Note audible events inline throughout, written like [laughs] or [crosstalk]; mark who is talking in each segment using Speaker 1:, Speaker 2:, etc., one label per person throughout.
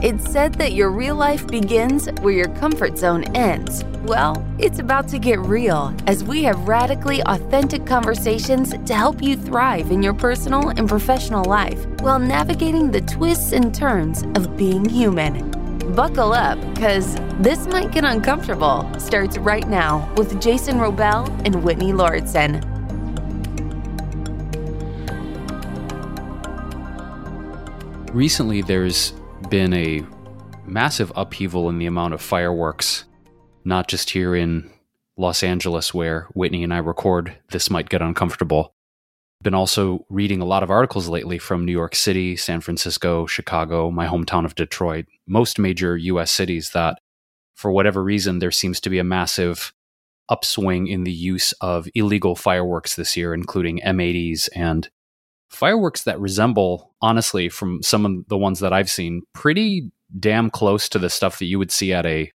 Speaker 1: It's said that your real life begins where your comfort zone ends. Well, it's about to get real as we have radically authentic conversations to help you thrive in your personal and professional life while navigating the twists and turns of being human. Buckle up, because this might get uncomfortable. Starts right now with Jason Wrobel and Whitney Lauritsen.
Speaker 2: Recently, there's been a massive upheaval in the amount of fireworks, not just here in Los Angeles, where Whitney and I record. This might get uncomfortable. Been also reading a lot of articles lately from New York City, San Francisco, Chicago, my hometown of Detroit, most major US cities that, for whatever reason, there seems to be a massive upswing in the use of illegal fireworks this year, including M80s and fireworks that resemble, honestly, from some of the ones that I've seen, pretty damn close to the stuff that you would see at a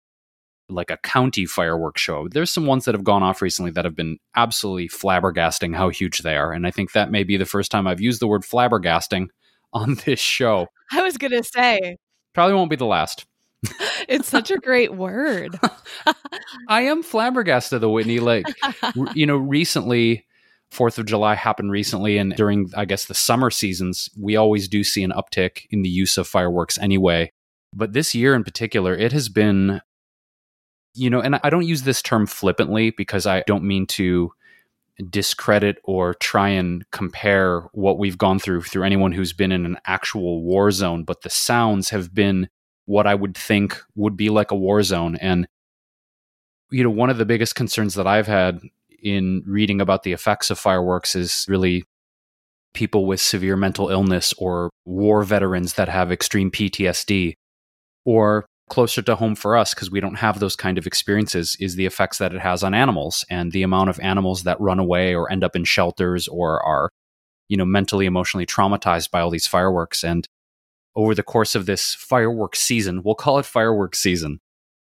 Speaker 2: like a county fireworks show. There's some ones that have gone off recently that have been absolutely flabbergasting how huge they are. And I think that may be the first time I've used the word flabbergasting [laughs] on this show.
Speaker 3: I was going to say.
Speaker 2: Probably won't be the last. [laughs]
Speaker 3: it's such a great word. [laughs]
Speaker 2: I am flabbergasted, though, Whitney. Like, you know, recently, Fourth of July happened recently, and during, I guess, the summer seasons, we always do see an uptick in the use of fireworks anyway. But this year in particular, it has been you know, and I don't use this term flippantly because I don't mean to discredit or try and compare what we've gone through through anyone who's been in an actual war zone, but the sounds have been what I would think would be like a war zone. And, you know, one of the biggest concerns that I've had in reading about the effects of fireworks is really people with severe mental illness or war veterans that have extreme PTSD or closer to home for us because we don't have those kind of experiences is the effects that it has on animals and the amount of animals that run away or end up in shelters or are you know mentally emotionally traumatized by all these fireworks. And over the course of this fireworks season we'll call it fireworks season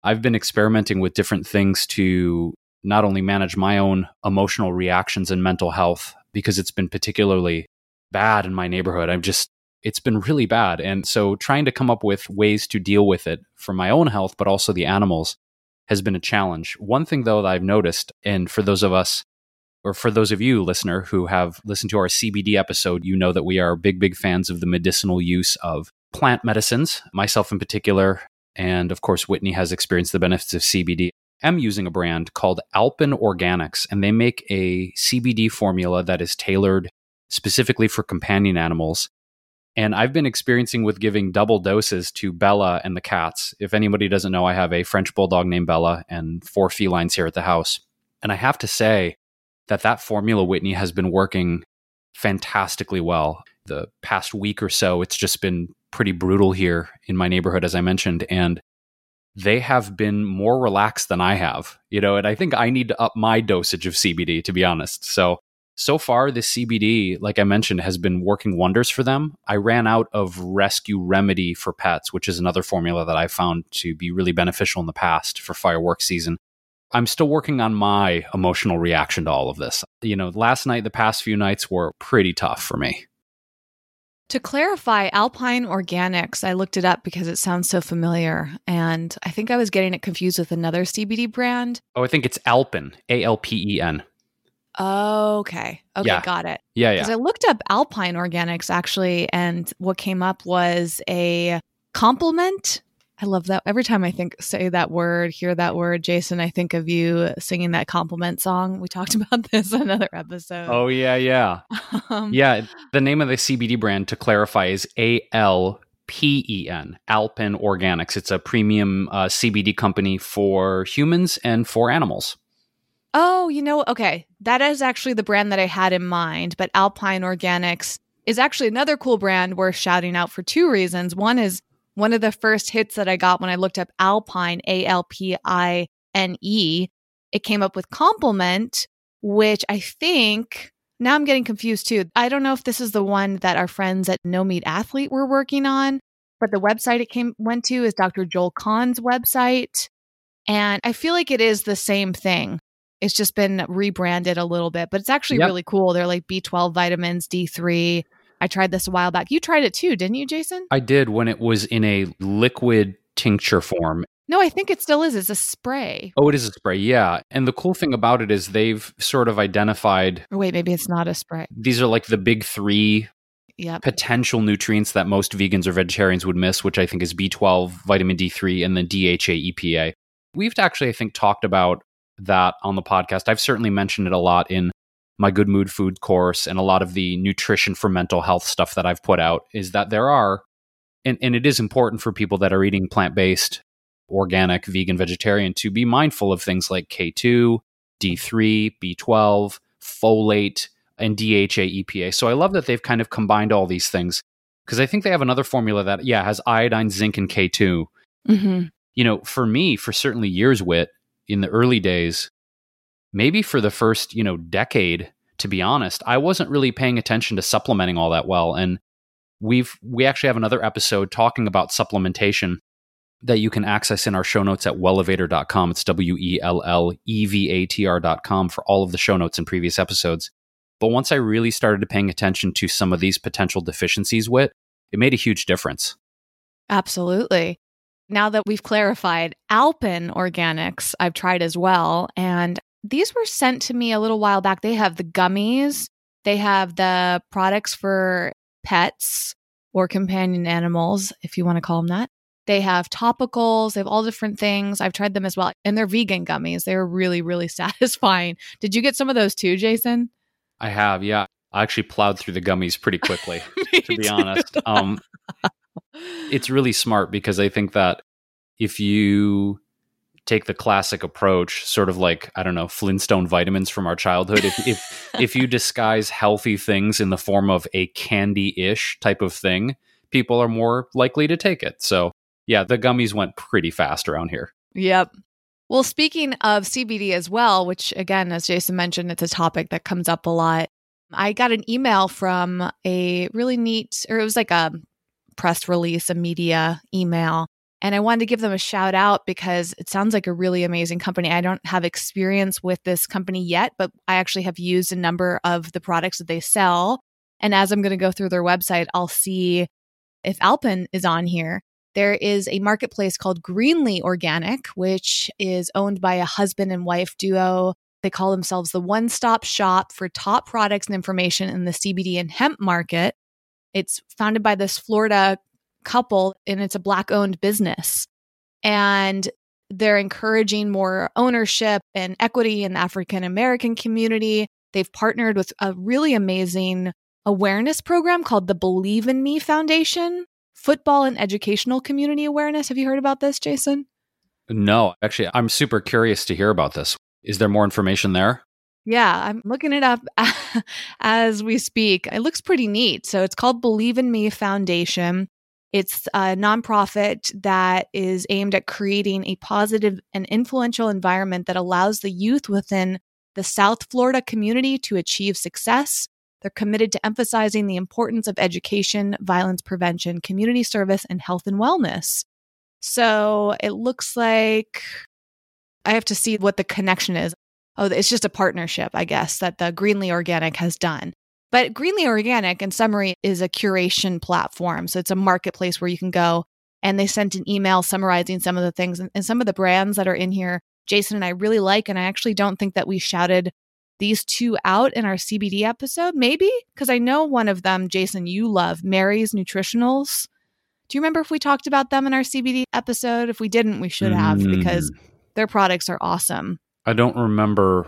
Speaker 2: i've been experimenting with different things to not only manage my own emotional reactions and mental health because it's been particularly bad in my neighborhood. I'm just it's been really bad. And so trying to come up with ways to deal with it for my own health, but also the animals has been a challenge. One thing though that I've noticed, and for those of us, or for those of you, listener, who have listened to our CBD episode, you know that we are big, big fans of the medicinal use of plant medicines, myself in particular. And of course, Whitney has experienced the benefits of CBD. I'm using a brand called Alpen Organics, and they make a CBD formula that is tailored specifically for companion animals and I've been experiencing with giving double doses to Bella and the cats. If anybody doesn't know, I have a French bulldog named Bella and four felines here at the house. And I have to say that that formula, Whitney, has been working fantastically well. The past week or so, it's just been pretty brutal here in my neighborhood, as I mentioned. And they have been more relaxed than I have, you know, and I think I need to up my dosage of CBD, to be honest. So so far this cbd like i mentioned has been working wonders for them. I ran out of rescue remedy for pets which is another formula that i found to be really beneficial in the past for fireworks season. I'm still working on my emotional reaction to all of this. You know last night the past few nights were pretty tough for me.
Speaker 3: To clarify Alpine organics i looked it up because it sounds so familiar and i think i was getting it confused with another cbd brand.
Speaker 2: Oh i think it's alpen a-l-p-e-n
Speaker 3: Okay. Okay,
Speaker 2: Yeah.
Speaker 3: got it.
Speaker 2: yeah yeah
Speaker 3: Because I looked up Alpine Organics actually, and what came up was a compliment. I love that. Every time I think say that word, hear that word, Jason, I think of you singing that compliment song. We talked [laughs] about this in another episode.
Speaker 2: oh yeah yeah [laughs]
Speaker 3: Um,
Speaker 2: Yeah, the name of the CBD brand to clarify is A L P E N, Alpen Organics. It's a premium uh, CBD company for humans and for animals.
Speaker 3: Oh, you know, okay. That is actually the brand that I had in mind, but Alpine Organics is actually another cool brand worth shouting out for two reasons. One is one of the first hits that I got when I looked up Alpine, A L P I N E, it came up with Complement, which I think now I'm getting confused too. I don't know if this is the one that our friends at No Meat Athlete were working on, but the website it came went to is Dr. Joel Kahn's website. And I feel like it is the same thing It's just been rebranded a little bit, but it's actually
Speaker 2: Yep.
Speaker 3: really cool. They're like B12 vitamins, D3. I tried this a while back. You tried it too, didn't you, Jason?
Speaker 2: I did when it was in a liquid tincture form.
Speaker 3: No, I think it still is. It's a spray.
Speaker 2: Oh, it is a spray, yeah. And the cool thing about it is they've sort of identified
Speaker 3: Or wait, maybe it's not a spray.
Speaker 2: these are like the big three
Speaker 3: Yep.
Speaker 2: potential nutrients that most vegans or vegetarians would miss, which I think is B12, vitamin D3, and then DHA, EPA. We've actually, I think, talked about that on the podcast. I've certainly mentioned it a lot in my Good Mood Food course and a lot of the nutrition for mental health stuff that I've put out is that there are, and, and it is important for people that are eating plant based, organic, vegan, vegetarian to be mindful of things like K2, D3, B12, folate, and DHA EPA. So I love that they've kind of combined all these things because I think they have another formula that, yeah, has iodine, zinc, and K2.
Speaker 3: hmm
Speaker 2: You know, for me, for certainly years, Whit, in the early days, maybe for the first, you know, decade, to be honest, I wasn't really paying attention to supplementing all that well. And we've, we actually have another episode talking about supplementation that you can access in our show notes at wellevatr.com. It's W E L L E V A T R.com for all of the show notes in previous episodes. But once I really started paying attention to some of these potential deficiencies, Whit, it made a huge difference.
Speaker 3: Absolutely. Now that we've clarified Alpen Organics, I've tried as well. And these were sent to me a little while back. They have the gummies, they have the products for pets or companion animals, if you want to call them that. They have topicals, they have all different things. I've tried them as well. And they're vegan gummies. They're really, really [laughs] satisfying. Did you get some of those too, Jason?
Speaker 2: I have, yeah. I actually plowed through the gummies pretty quickly, [laughs] to be honest. Um, it's really smart because I think that if you take the classic approach, sort of like I don't know Flintstone vitamins from our childhood, if if [laughs] if you disguise healthy things in the form of a candy-ish type of thing, people are more likely to take it. So yeah, the gummies went pretty fast around here.
Speaker 3: Yep. Well, speaking of CBD as well, which again, as Jason mentioned, it's a topic that comes up a lot. I got an email from a really neat, or it was like a press release, a media email. And I wanted to give them a shout out because it sounds like a really amazing company. I don't have experience with this company yet, but I actually have used a number of the products that they sell. And as I'm going to go through their website, I'll see if Alpen is on here. There is a marketplace called Greenly Organic, which is owned by a husband and wife duo. They call themselves the one stop shop for top products and information in the CBD and hemp market. It's founded by this Florida couple, and it's a Black owned business. And they're encouraging more ownership and equity in the African American community. They've partnered with a really amazing awareness program called the Believe in Me Foundation, football and educational community awareness. Have you heard about this, Jason?
Speaker 2: No, actually, I'm super curious to hear about this. Is there more information there?
Speaker 3: Yeah, I'm looking it up [laughs] as we speak. It looks pretty neat. So it's called Believe in Me Foundation. It's a nonprofit that is aimed at creating a positive and influential environment that allows the youth within the South Florida community to achieve success. They're committed to emphasizing the importance of education, violence prevention, community service, and health and wellness. So it looks like I have to see what the connection is. Oh, it's just a partnership, I guess, that the Greenly Organic has done. But Greenly Organic, in summary, is a curation platform. So it's a marketplace where you can go and they sent an email summarizing some of the things and, and some of the brands that are in here. Jason and I really like, and I actually don't think that we shouted these two out in our CBD episode. Maybe because I know one of them, Jason, you love Mary's Nutritionals. Do you remember if we talked about them in our CBD episode? If we didn't, we should have mm-hmm. because their products are awesome.
Speaker 2: I don't remember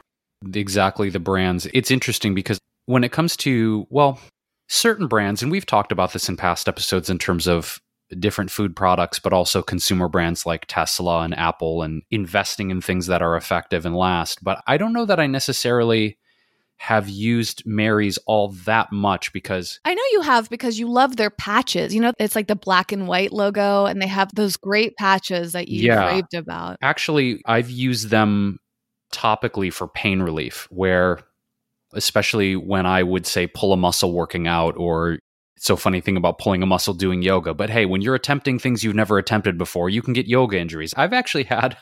Speaker 2: exactly the brands. It's interesting because when it comes to, well, certain brands, and we've talked about this in past episodes in terms of different food products, but also consumer brands like Tesla and Apple and investing in things that are effective and last. But I don't know that I necessarily have used Mary's all that much because
Speaker 3: I know you have because you love their patches. You know, it's like the black and white logo, and they have those great patches that you
Speaker 2: Yeah.
Speaker 3: raved about.
Speaker 2: actually I've used them topically for pain relief, where especially when I would say pull a muscle working out or it's so funny thing about pulling a muscle doing yoga. But hey, when you're attempting things you've never attempted before, you can get yoga injuries. I've actually had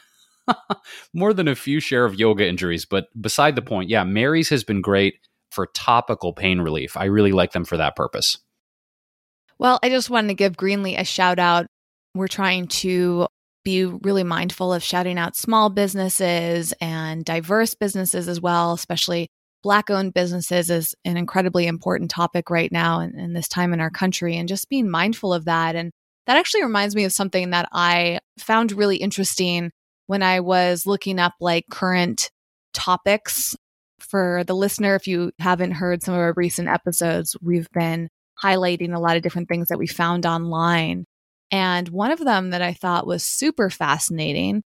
Speaker 2: [laughs] more than a few share of yoga injuries. But beside the point, yeah, Mary's has been great for topical pain relief. I really like them for that purpose.
Speaker 3: Well, I just wanted to give Greenly a shout out. We're trying to be really mindful of shouting out small businesses and diverse businesses as well, especially Black owned businesses is an incredibly important topic right now in, in, this time in our country, and just being mindful of that. And that actually reminds me of something that I found really interesting when I was looking up like current topics for the listener. If you haven't heard some of our recent episodes, we've been highlighting a lot of different things that we found online. And one of them that I thought was super fascinating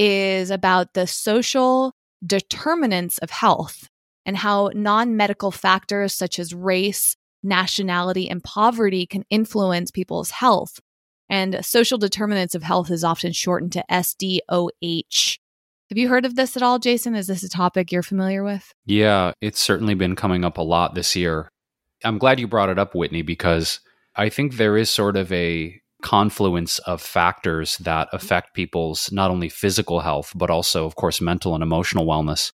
Speaker 3: is about the social determinants of health and how non medical factors such as race, nationality, and poverty can influence people's health. And social determinants of health is often shortened to SDOH. Have you heard of this at all, Jason? Is this a topic you're familiar with?
Speaker 2: Yeah, it's certainly been coming up a lot this year. I'm glad you brought it up, Whitney, because I think there is sort of a confluence of factors that affect people's not only physical health, but also, of course, mental and emotional wellness.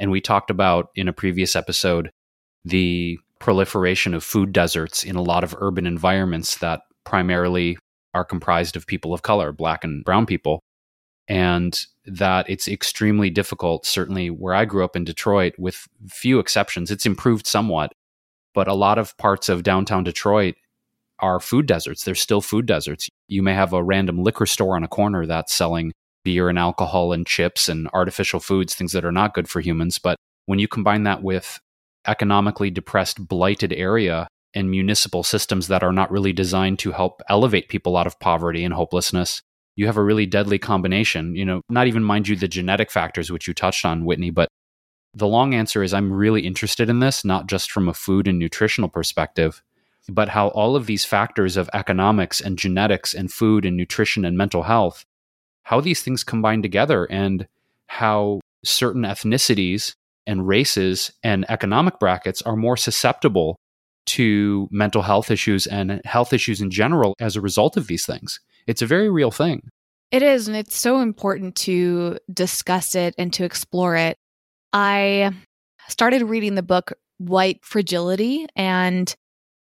Speaker 2: And we talked about in a previous episode the proliferation of food deserts in a lot of urban environments that primarily are comprised of people of color, black and brown people. And that it's extremely difficult, certainly where I grew up in Detroit, with few exceptions. It's improved somewhat, but a lot of parts of downtown Detroit are food deserts. They're still food deserts. You may have a random liquor store on a corner that's selling beer and alcohol and chips and artificial foods, things that are not good for humans. But when you combine that with economically depressed, blighted area and municipal systems that are not really designed to help elevate people out of poverty and hopelessness, you have a really deadly combination. You know, not even mind you the genetic factors, which you touched on, Whitney, but the long answer is I'm really interested in this, not just from a food and nutritional perspective, but how all of these factors of economics and genetics and food and nutrition and mental health how these things combine together and how certain ethnicities and races and economic brackets are more susceptible to mental health issues and health issues in general as a result of these things. It's a very real thing.
Speaker 3: It is, and it's so important to discuss it and to explore it. I started reading the book White Fragility, and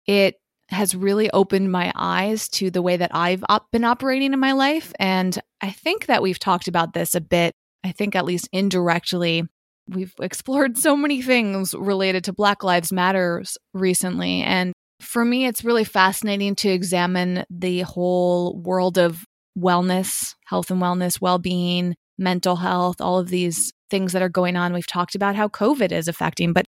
Speaker 3: it has really opened my eyes to the way that I've op- been operating in my life. And I think that we've talked about this a bit. I think, at least indirectly, we've explored so many things related to Black Lives Matters recently. And for me, it's really fascinating to examine the whole world of wellness, health and wellness, well being, mental health, all of these things that are going on. We've talked about how COVID is affecting, but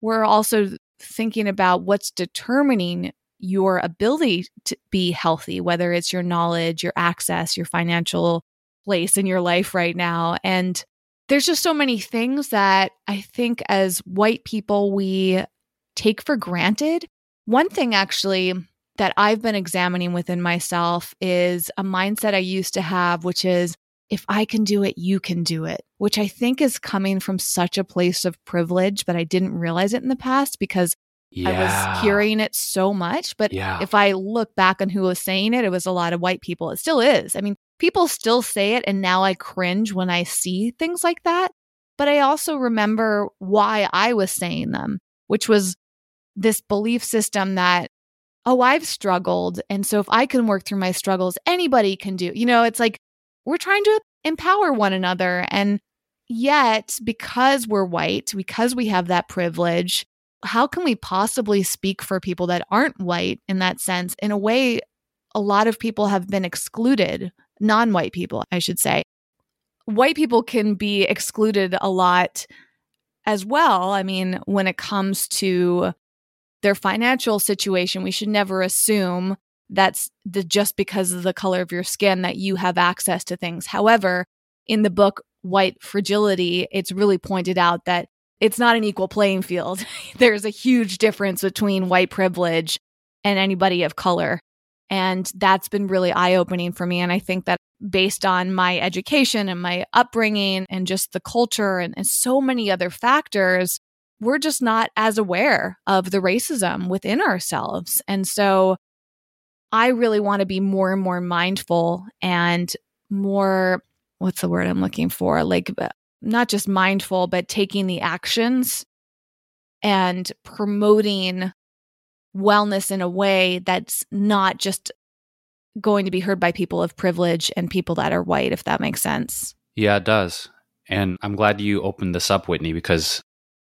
Speaker 3: we're also thinking about what's determining your ability to be healthy, whether it's your knowledge, your access, your financial place in your life right now. And there's just so many things that I think as white people we take for granted. One thing actually that I've been examining within myself is a mindset I used to have, which is if I can do it, you can do it, which I think is coming from such a place of privilege, but I didn't realize it in the past because yeah. I was hearing it so much. But yeah. if I look back on who was saying it, it was a lot of white people. It still is. I mean, people still say it. And now I cringe when I see things like that. But I also remember why I was saying them, which was this belief system that, oh, I've struggled. And so if I can work through my struggles, anybody can do. You know, it's like we're trying to empower one another. And yet, because we're white, because we have that privilege, how can we possibly speak for people that aren't white in that sense? In a way, a lot of people have been excluded, non white people, I should say. White people can be excluded a lot as well. I mean, when it comes to their financial situation, we should never assume that's the, just because of the color of your skin that you have access to things. However, in the book White Fragility, it's really pointed out that it's not an equal playing field. [laughs] There's a huge difference between white privilege and anybody of color. And that's been really eye opening for me. And I think that based on my education and my upbringing and just the culture and, and so many other factors, we're just not as aware of the racism within ourselves. And so I really want to be more and more mindful and more what's the word I'm looking for? Like, uh, not just mindful, but taking the actions and promoting wellness in a way that's not just going to be heard by people of privilege and people that are white, if that makes sense.
Speaker 2: Yeah, it does. And I'm glad you opened this up, Whitney, because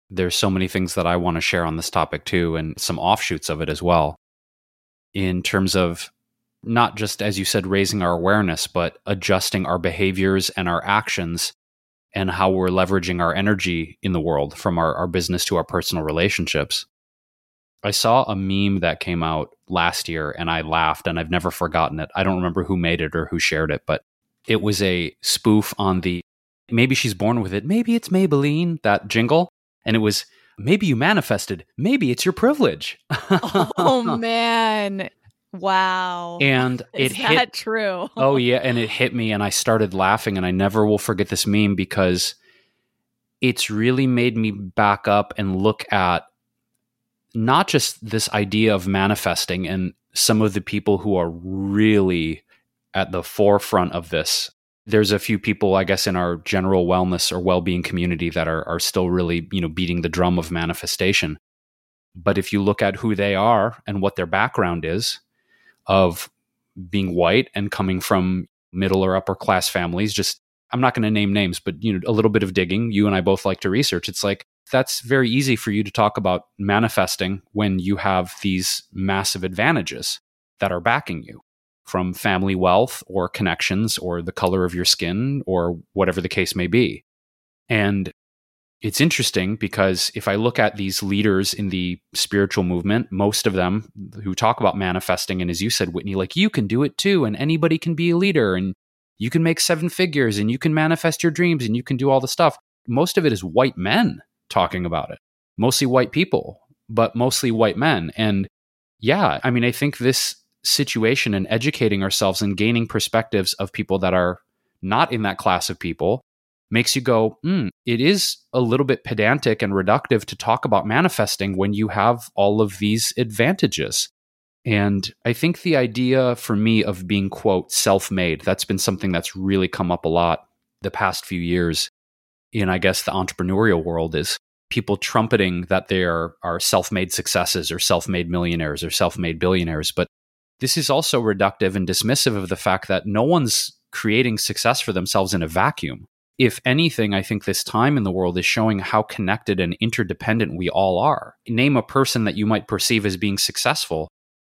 Speaker 2: there's so many things that I want to share on this topic too, and some offshoots of it as well. In terms of not just, as you said, raising our awareness, but adjusting our behaviors and our actions and how we're leveraging our energy in the world from our, our business to our personal relationships. I saw a meme that came out last year and I laughed and I've never forgotten it. I don't remember who made it or who shared it, but it was a spoof on the maybe she's born with it, maybe it's Maybelline, that jingle. And it was maybe you manifested, maybe it's your privilege. [laughs]
Speaker 3: oh [laughs] man. Wow.
Speaker 2: And [laughs]
Speaker 3: Is
Speaker 2: it
Speaker 3: that
Speaker 2: hit
Speaker 3: true?
Speaker 2: oh yeah, and it hit me and I started laughing and I never will forget this meme because it's really made me back up and look at not just this idea of manifesting and some of the people who are really at the forefront of this. There's a few people, I guess, in our general wellness or well-being community that are are still really, you know, beating the drum of manifestation. But if you look at who they are and what their background is of being white and coming from middle or upper class families, just I'm not going to name names, but you know, a little bit of digging. You and I both like to research. It's like that's very easy for you to talk about manifesting when you have these massive advantages that are backing you from family wealth or connections or the color of your skin or whatever the case may be. And it's interesting because if I look at these leaders in the spiritual movement, most of them who talk about manifesting, and as you said, Whitney, like you can do it too, and anybody can be a leader, and you can make seven figures, and you can manifest your dreams, and you can do all the stuff. Most of it is white men talking about it, mostly white people, but mostly white men. And yeah, I mean, I think this situation and educating ourselves and gaining perspectives of people that are not in that class of people makes you go, hmm, it is a little bit pedantic and reductive to talk about manifesting when you have all of these advantages. And I think the idea for me of being, quote, self made, that's been something that's really come up a lot the past few years in, I guess, the entrepreneurial world is people trumpeting that they are, are self made successes or self made millionaires or self made billionaires. But this is also reductive and dismissive of the fact that no one's creating success for themselves in a vacuum. If anything, I think this time in the world is showing how connected and interdependent we all are. Name a person that you might perceive as being successful.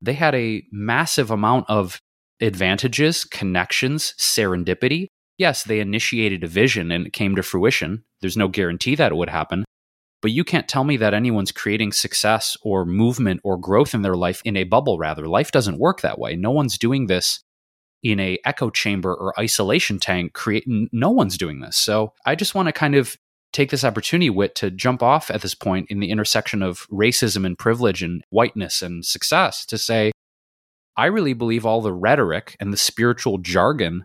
Speaker 2: They had a massive amount of advantages, connections, serendipity. Yes, they initiated a vision and it came to fruition. There's no guarantee that it would happen. But you can't tell me that anyone's creating success or movement or growth in their life in a bubble, rather. Life doesn't work that way. No one's doing this in a echo chamber or isolation tank create no one's doing this so i just want to kind of take this opportunity Whit to jump off at this point in the intersection of racism and privilege and whiteness and success to say i really believe all the rhetoric and the spiritual jargon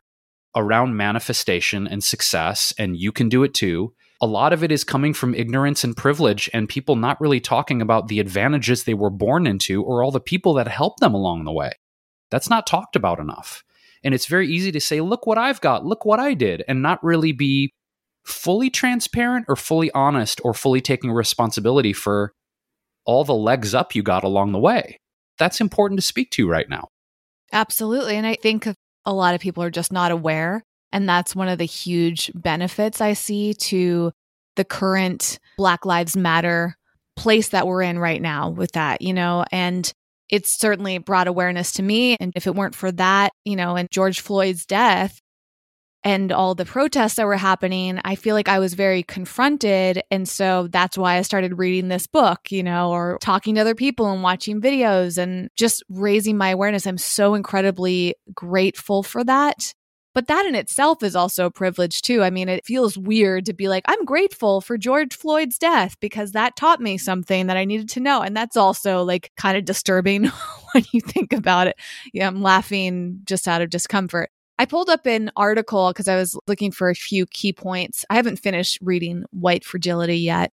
Speaker 2: around manifestation and success and you can do it too a lot of it is coming from ignorance and privilege and people not really talking about the advantages they were born into or all the people that helped them along the way that's not talked about enough and it's very easy to say, look what I've got, look what I did, and not really be fully transparent or fully honest or fully taking responsibility for all the legs up you got along the way. That's important to speak to right now.
Speaker 3: Absolutely. And I think a lot of people are just not aware. And that's one of the huge benefits I see to the current Black Lives Matter place that we're in right now with that, you know, and it's certainly brought awareness to me. And if it weren't for that, you know, and George Floyd's death and all the protests that were happening, I feel like I was very confronted. And so that's why I started reading this book, you know, or talking to other people and watching videos and just raising my awareness. I'm so incredibly grateful for that. But that in itself is also a privilege, too. I mean, it feels weird to be like, I'm grateful for George Floyd's death because that taught me something that I needed to know. And that's also like kind of disturbing [laughs] when you think about it. Yeah, I'm laughing just out of discomfort. I pulled up an article because I was looking for a few key points. I haven't finished reading White Fragility yet.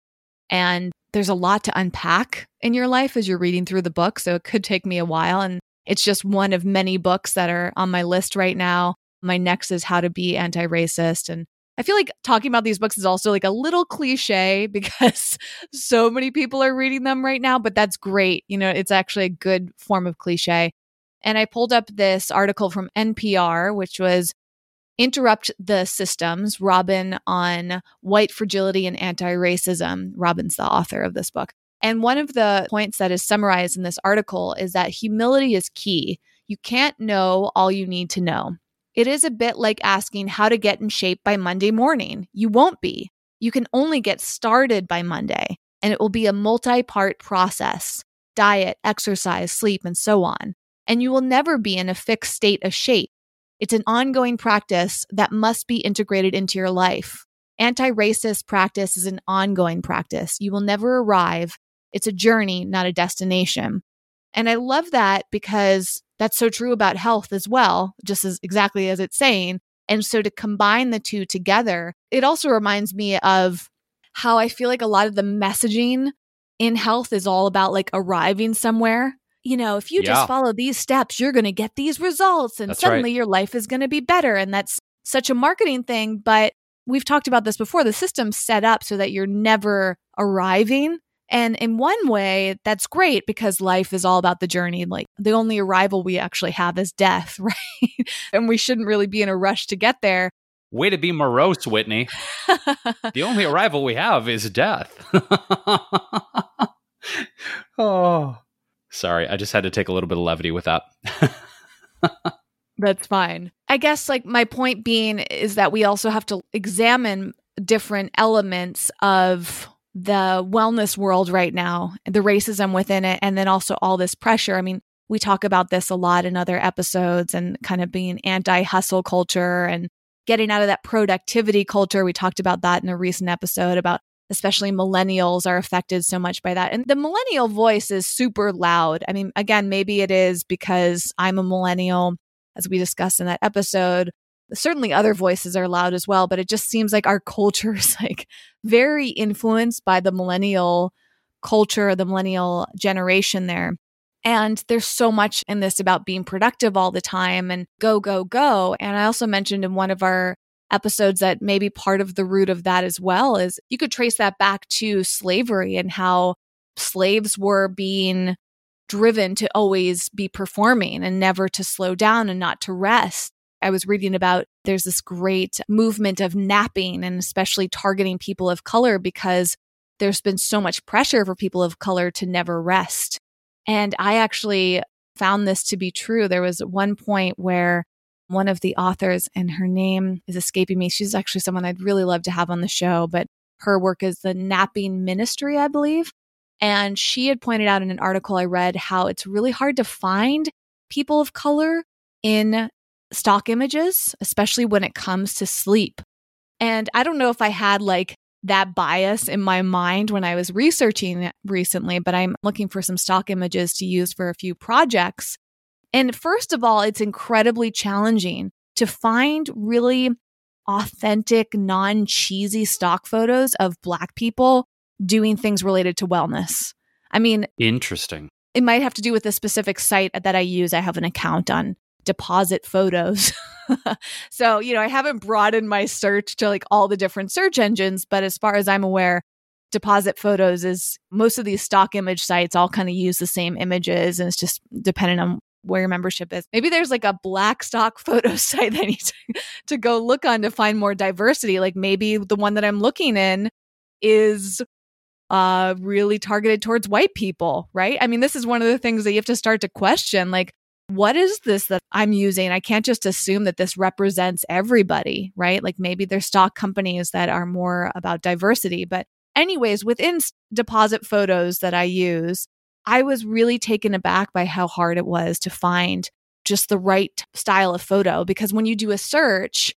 Speaker 3: And there's a lot to unpack in your life as you're reading through the book. So it could take me a while. And it's just one of many books that are on my list right now My next is How to Be Anti Racist. And I feel like talking about these books is also like a little cliche [laughs] because so many people are reading them right now, but that's great. You know, it's actually a good form of cliche. And I pulled up this article from NPR, which was Interrupt the Systems, Robin on White Fragility and Anti Racism. Robin's the author of this book. And one of the points that is summarized in this article is that humility is key. You can't know all you need to know. It is a bit like asking how to get in shape by Monday morning. You won't be. You can only get started by Monday, and it will be a multi part process diet, exercise, sleep, and so on. And you will never be in a fixed state of shape. It's an ongoing practice that must be integrated into your life. Anti racist practice is an ongoing practice. You will never arrive. It's a journey, not a destination. And I love that because that's so true about health as well, just as exactly as it's saying. And so to combine the two together, it also reminds me of how I feel like a lot of the messaging in health is all about like arriving somewhere. You know, if you yeah. just follow these steps, you're going to get these results and that's suddenly right. your life is going to be better. And that's such a marketing thing. But we've talked about this before. The system's set up so that you're never arriving and in one way, that's great because life is all about the journey. Like the only arrival we actually have is death, [laughs] right? and we shouldn't really be in a rush to get there.
Speaker 2: Way to be morose, Whitney. [laughs] the only arrival we have is death. [laughs] oh, sorry. I just had to take a little bit of levity with that.
Speaker 3: That's fine. I guess, like, my point being is that we also have to examine different elements of the wellness world right now, the racism within it, and then also all this pressure. I mean, we talk about this a lot in other episodes and kind of being anti hustle culture and getting out of that productivity culture. We talked about that in a recent episode about especially millennials are affected so much by that. And the millennial voice is super loud. I mean, again, maybe it is because I'm a millennial, as we discussed in that episode, certainly other voices are loud as well, but it just seems like our culture [laughs] is like very influenced by the millennial culture, the millennial generation there. And there's so much in this about being productive all the time and go, go, go. And I also mentioned in one of our episodes that maybe part of the root of that as well is you could trace that back to slavery and how slaves were being driven to always be performing and never to slow down and not to rest. I was reading about there's this great movement of napping and especially targeting people of color because there's been so much pressure for people of color to never rest. And I actually found this to be true. There was one point where one of the authors, and her name is escaping me. She's actually someone I'd really love to have on the show, but her work is the Napping Ministry, I believe. And she had pointed out in an article I read how it's really hard to find people of color in stock images, especially when it comes to sleep. And I don't know if I had like that bias in my mind when I was researching recently, but I'm looking for some stock images to use for a few projects. And first of all, it's incredibly challenging to find really authentic, non cheesy stock photos of Black people doing things related to wellness. I mean,
Speaker 2: interesting.
Speaker 3: It might have to do with the specific site that I use. I have an account on deposit photos. [laughs] so, you know, I haven't broadened my search to like all the different search engines, but as far as I'm aware, deposit photos is most of these stock image sites all kind of use the same images and it's just dependent on where your membership is. Maybe there's like a black stock [laughs] photo site that I need to, to go look on to find more diversity. Like maybe the one that I'm looking in is uh really targeted towards white people, right? I mean, this is one of the things that you have to start to question like what is this that I'm using? I can't just assume that this represents everybody, right? Like maybe there's stock companies that are more about diversity. But, anyways, within deposit photos that I use, I was really taken aback by how hard it was to find just the right style of photo because when you do a search,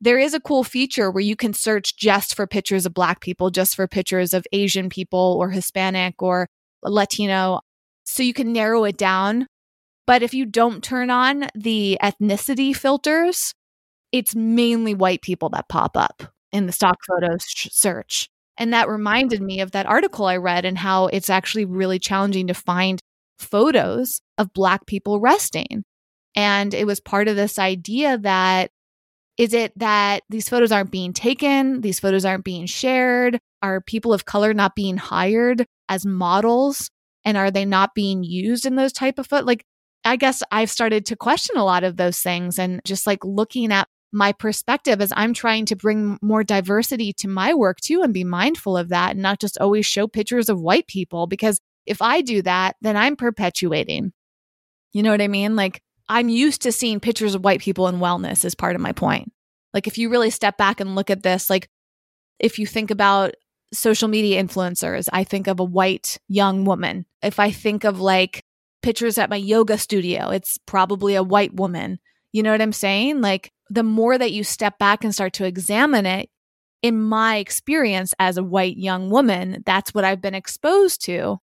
Speaker 3: there is a cool feature where you can search just for pictures of Black people, just for pictures of Asian people or Hispanic or Latino. So you can narrow it down but if you don't turn on the ethnicity filters, it's mainly white people that pop up in the stock photos search. And that reminded me of that article I read and how it's actually really challenging to find photos of Black people resting. And it was part of this idea that Is it that these photos aren't being taken? These photos aren't being shared? Are people of color not being hired as models? And are they not being used in those type of foot? Like, I guess I've started to question a lot of those things and just like looking at my perspective as I'm trying to bring more diversity to my work too and be mindful of that and not just always show pictures of white people. Because if I do that, then I'm perpetuating. You know what I mean? Like, I'm used to seeing pictures of white people in wellness as part of my point. Like, if you really step back and look at this, like, if you think about social media influencers, I think of a white young woman. If I think of like pictures at my yoga studio, it's probably a white woman. You know what I'm saying? Like, the more that you step back and start to examine it, in my experience as a white young woman, that's what I've been exposed to.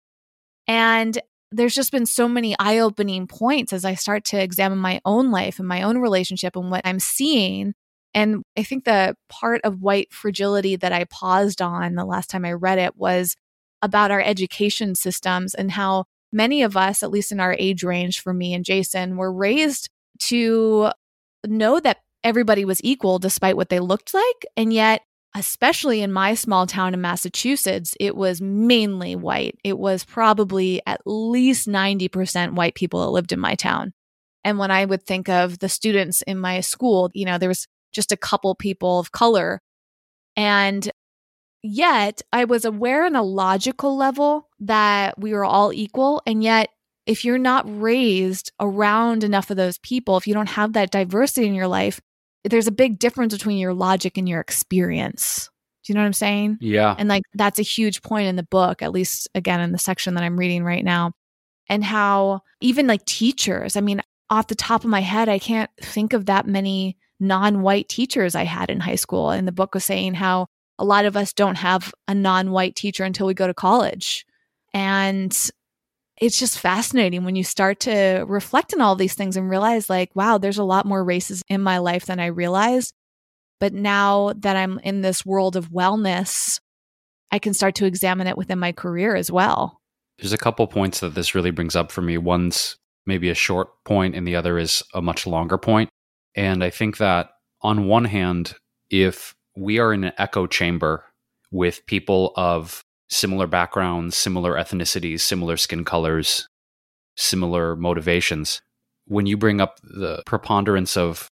Speaker 3: And there's just been so many eye opening points as I start to examine my own life and my own relationship and what I'm seeing. And I think the part of white fragility that I paused on the last time I read it was about our education systems and how many of us, at least in our age range for me and Jason, were raised to know that everybody was equal despite what they looked like. And yet, especially in my small town in Massachusetts, it was mainly white. It was probably at least 90% white people that lived in my town. And when I would think of the students in my school, you know, there was just a couple people of color. And yet I was aware on a logical level that we are all equal. And yet, if you're not raised around enough of those people, if you don't have that diversity in your life, there's a big difference between your logic and your experience. Do you know what I'm saying?
Speaker 2: Yeah.
Speaker 3: And like that's a huge point in the book, at least again in the section that I'm reading right now. And how even like teachers, I mean, off the top of my head, I can't think of that many non white teachers I had in high school. And the book was saying how a lot of us don't have a non white teacher until we go to college. And it's just fascinating when you start to reflect on all these things and realize, like, wow, there's a lot more races in my life than I realized. But now that I'm in this world of wellness, I can start to examine it within my career as well.
Speaker 2: There's a couple points that this really brings up for me. One's maybe a short point, and the other is a much longer point. And I think that on one hand, if we are in an echo chamber with people of similar backgrounds, similar ethnicities, similar skin colors, similar motivations. When you bring up the preponderance of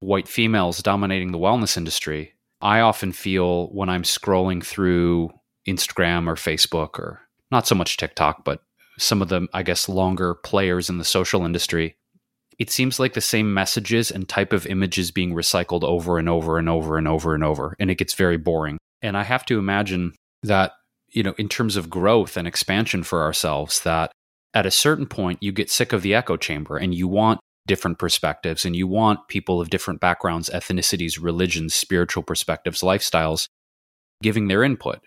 Speaker 2: white females dominating the wellness industry, I often feel when I'm scrolling through Instagram or Facebook or not so much TikTok, but some of the, I guess, longer players in the social industry, it seems like the same messages and type of images being recycled over and over and over and over and over. And it gets very boring. And I have to imagine that you know, in terms of growth and expansion for ourselves, that at a certain point you get sick of the echo chamber and you want different perspectives and you want people of different backgrounds, ethnicities, religions, spiritual perspectives, lifestyles giving their input.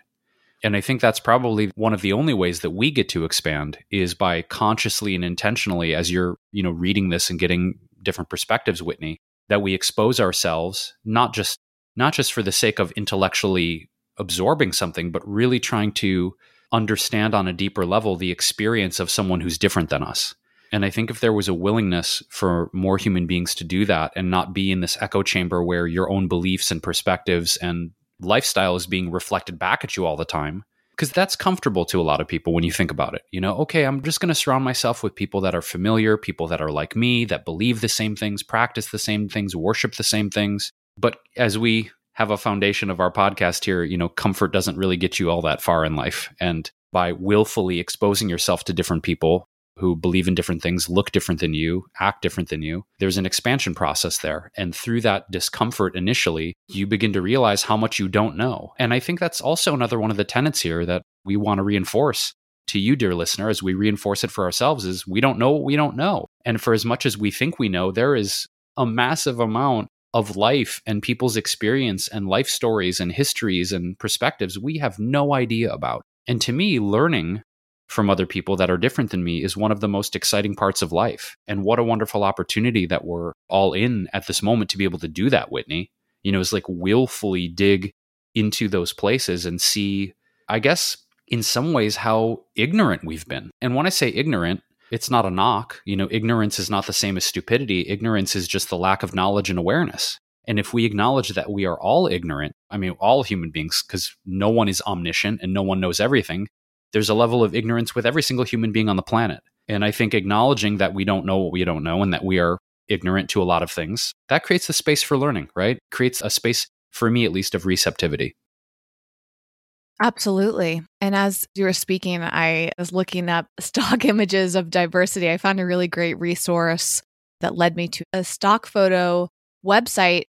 Speaker 2: And I think that's probably one of the only ways that we get to expand is by consciously and intentionally as you're, you know, reading this and getting different perspectives, Whitney, that we expose ourselves not just not just for the sake of intellectually absorbing something, but really trying to understand on a deeper level the experience of someone who's different than us. And I think if there was a willingness for more human beings to do that and not be in this echo chamber where your own beliefs and perspectives and lifestyle is being reflected back at you all the time, because that's comfortable to a lot of people when you think about it. You know, okay, I'm just going to surround myself with people that are familiar, people that are like me, that believe the same things, practice the same things, worship the same things. But as we have a foundation of our podcast here, you know, comfort doesn't really get you all that far in life. And by willfully exposing yourself to different people who believe in different things, look different than you, act different than you, there's an expansion process there. And through that discomfort initially, you begin to realize how much you don't know. And I think that's also another one of the tenets here that we want to reinforce to you, dear listener, as we reinforce it for ourselves is we don't know what we don't know. And for as much as we think we know, there is a massive amount of life and people's experience and life stories and histories and perspectives we have no idea about. And to me, learning from other people that are different than me is one of the most exciting parts of life. And what a wonderful opportunity that we're all in at this moment to be able to do that, Whitney. You know, is like willfully dig into those places and see, I guess, in some ways, how ignorant we've been. And when I say ignorant, it's not a knock. You know, ignorance is not the same as stupidity. Ignorance is just the lack of knowledge and awareness. And if we acknowledge that we are all ignorant, I mean, all human beings, because no one is omniscient and no one knows everything, there's a level of ignorance with every single human being on the planet. And I think acknowledging that we don't know what we don't know and that we are ignorant to a lot of things, that creates a space for learning, right? Creates a space, for me at least, of receptivity.
Speaker 3: Absolutely. And as you were speaking, I was looking up [laughs] stock images of diversity. I found a really great resource that led me to a stock photo website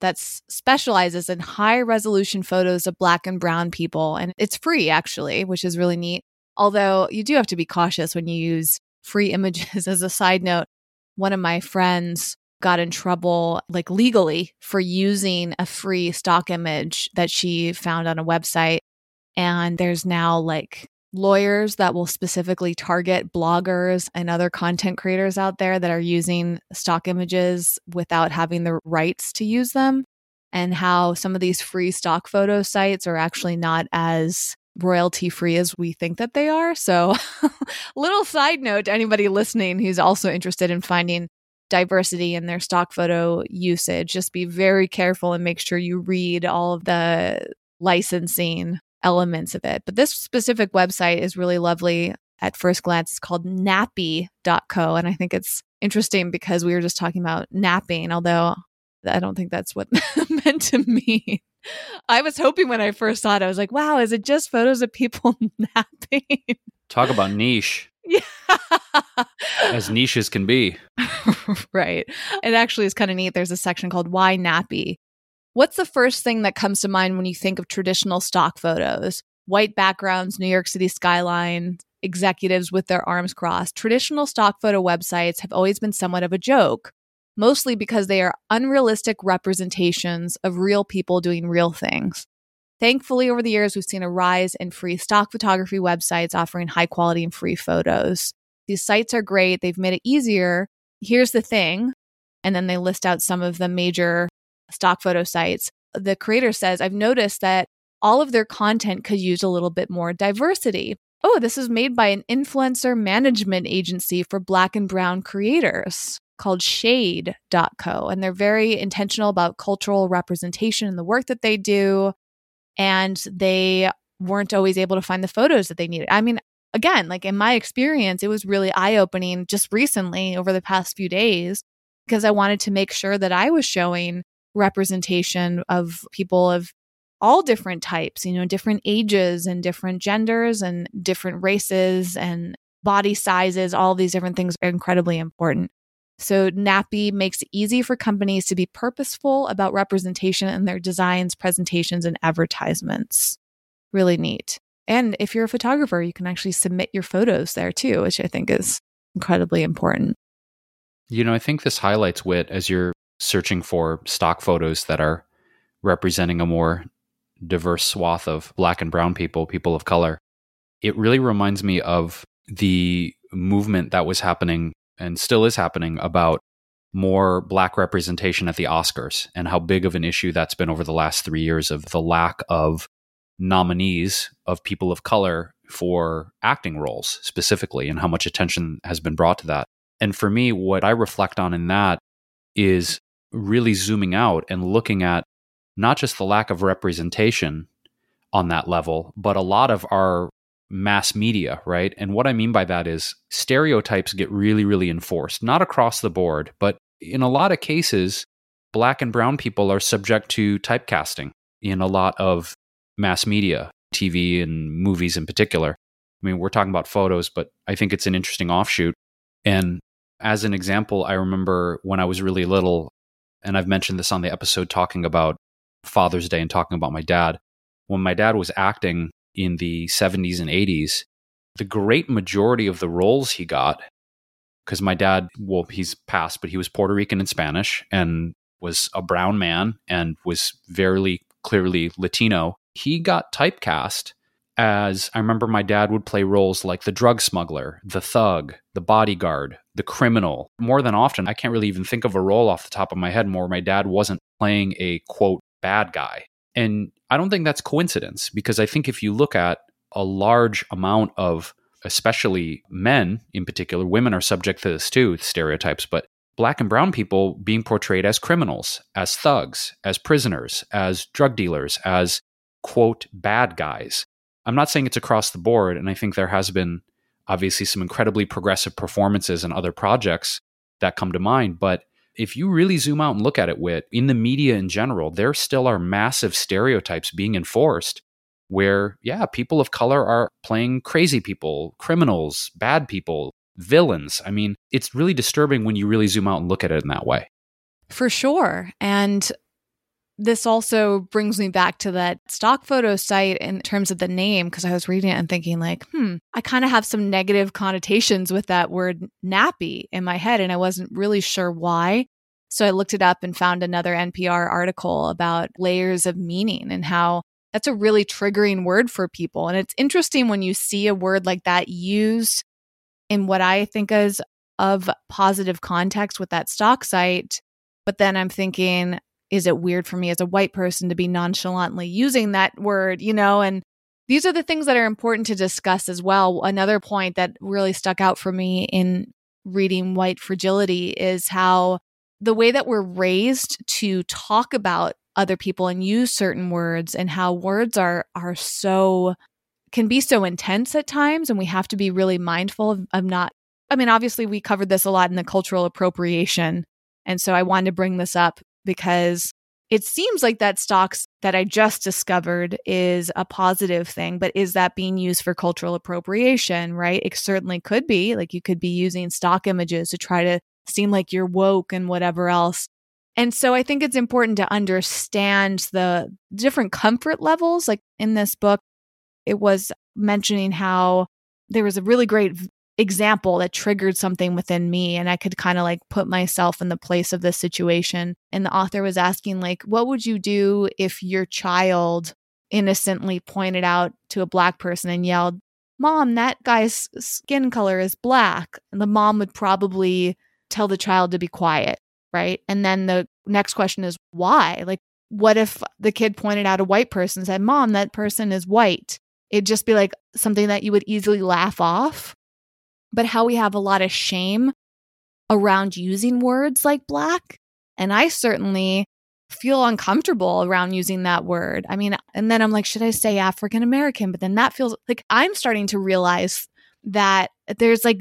Speaker 3: that specializes in high resolution photos of black and brown people. And it's free, actually, which is really neat. Although you do have to be cautious when you use free [laughs] images. As a side note, one of my friends got in trouble, like legally, for using a free stock image that she found on a website. And there's now like lawyers that will specifically target bloggers and other content creators out there that are using stock images without having the rights to use them and how some of these free stock photo sites are actually not as royalty free as we think that they are. So, [laughs] little side note to anybody listening who's also interested in finding diversity in their stock photo usage, just be very careful and make sure you read all of the licensing elements of it. But this specific website is really lovely at first glance. It's called nappy.co. And I think it's interesting because we were just talking about napping, although I don't think that's what [laughs] meant to me. I was hoping when I first saw it, I was like, wow, is it just photos of people [laughs] napping?
Speaker 2: Talk about niche.
Speaker 3: Yeah.
Speaker 2: as niche as can be. [laughs]
Speaker 3: right. It actually is kind of neat. There's a section called Why Nappy, What's the first thing that comes to mind when you think of traditional stock photos? White backgrounds, New York City skyline, executives with their arms crossed. Traditional stock photo websites have always been somewhat of a joke, mostly because they are unrealistic representations of real people doing real things. Thankfully, over the years, we've seen a rise in free stock photography websites offering high quality and free photos. These sites are great. They've made it easier. Here's the thing. And then they list out some of the major stock photo sites, the creator says, I've noticed that all of their content could use a little bit more diversity. Oh, this is made by an influencer management agency for black and brown creators called shade.co. And they're very intentional about cultural representation in the work that they do. And they weren't always able to find the photos that they needed. I mean, again, like in my experience, it was really eye opening just recently over the past few days because I wanted to make sure that I was showing representation of people of all different types, you know, different ages and different genders and different races and body sizes. All these different things are incredibly important. So, Nappy makes it easy for companies to be purposeful about representation in their designs, presentations, and advertisements. Really neat. And if you're a photographer, you can actually submit your photos there too, which I think is incredibly important.
Speaker 2: You know, I think this highlights Whit as you're searching for stock photos that are representing a more diverse swath of black and brown people, people of color. It really reminds me of the movement that was happening and still is happening about more black representation at the Oscars and how big of an issue that's been over the last three years of the lack of nominees of people of color for acting roles specifically and how much attention has been brought to that. And for me, what I reflect on in that is really zooming out and looking at not just the lack of representation on that level, but a lot of our mass media, right? And what I mean by that is stereotypes get really, really enforced, not across the board, but in a lot of cases, black and brown people are subject to typecasting in a lot of mass media, TV and movies in particular. I mean, we're talking about photos, but I think it's an interesting offshoot. And as an example, I remember when I was really little, and I've mentioned this on the episode talking about Father's Day and talking about my dad. When my dad was acting in the 70s and 80s, the great majority of the roles he got, because my dad, well, he's passed, but he was Puerto Rican and Spanish and was a brown man and was very clearly Latino. He got typecast as I remember my dad would play roles like the drug smuggler, the thug, the bodyguard, the criminal. More than often, I can't really even think of a role off the top of my head more my dad wasn't playing a quote bad guy. And I don't think that's coincidence because I think if you look at a large amount of especially men in particular, women are subject to this too, stereotypes, but black and brown people being portrayed as criminals, as thugs, as prisoners, as drug dealers, as quote bad guys. I'm not saying it's across the board, and I think there has been obviously some incredibly progressive performances and other projects that come to mind, but if you really zoom out and look at it, Whit, in the media in general, there still are massive stereotypes being enforced where, yeah, people of color are playing crazy people, criminals, bad people, villains. I mean, it's really disturbing when you really zoom out and look at it in that way.
Speaker 3: For sure. And this also brings me back to that stock photo site in terms of the name, because I was reading it and thinking, like, hmm, I kind of have some negative connotations with that word nappy in my head, and I wasn't really sure why. So I looked it up and found another NPR article about layers of meaning and how that's a really triggering word for people. And it's interesting when you see a word like that used in what I think is of positive context with that stock site. But then I'm thinking, is it weird for me as a white person to be nonchalantly using that word, you know? And these are the things that are important to discuss as well. Another point that really stuck out for me in reading White Fragility is how the way that we're raised to talk about other people and use certain words and how words are are so can be so intense at times and we have to be really mindful of, of not I mean obviously we covered this a lot in the cultural appropriation and so I wanted to bring this up because it seems like that stocks that I just discovered is a positive thing, but is that being used for cultural appropriation, right? It certainly could be. Like you could be using stock images to try to seem like you're woke and whatever else. And so I think it's important to understand the different comfort levels. Like in this book, it was mentioning how there was a really great example that triggered something within me and I could kind of like put myself in the place of this situation. And the author was asking like what would you do if your child innocently pointed out to a black person and yelled, "Mom, that guy's skin color is black." And the mom would probably tell the child to be quiet, right? And then the next question is why? Like, what if the kid pointed out a white person and said, Mom, that person is white? It'd just be like something that you would easily laugh off. But how we have a lot of shame around using words like black. And I certainly feel uncomfortable around using that word. I mean, and then I'm like, should I say African American? But then that feels like I'm starting to realize that there's like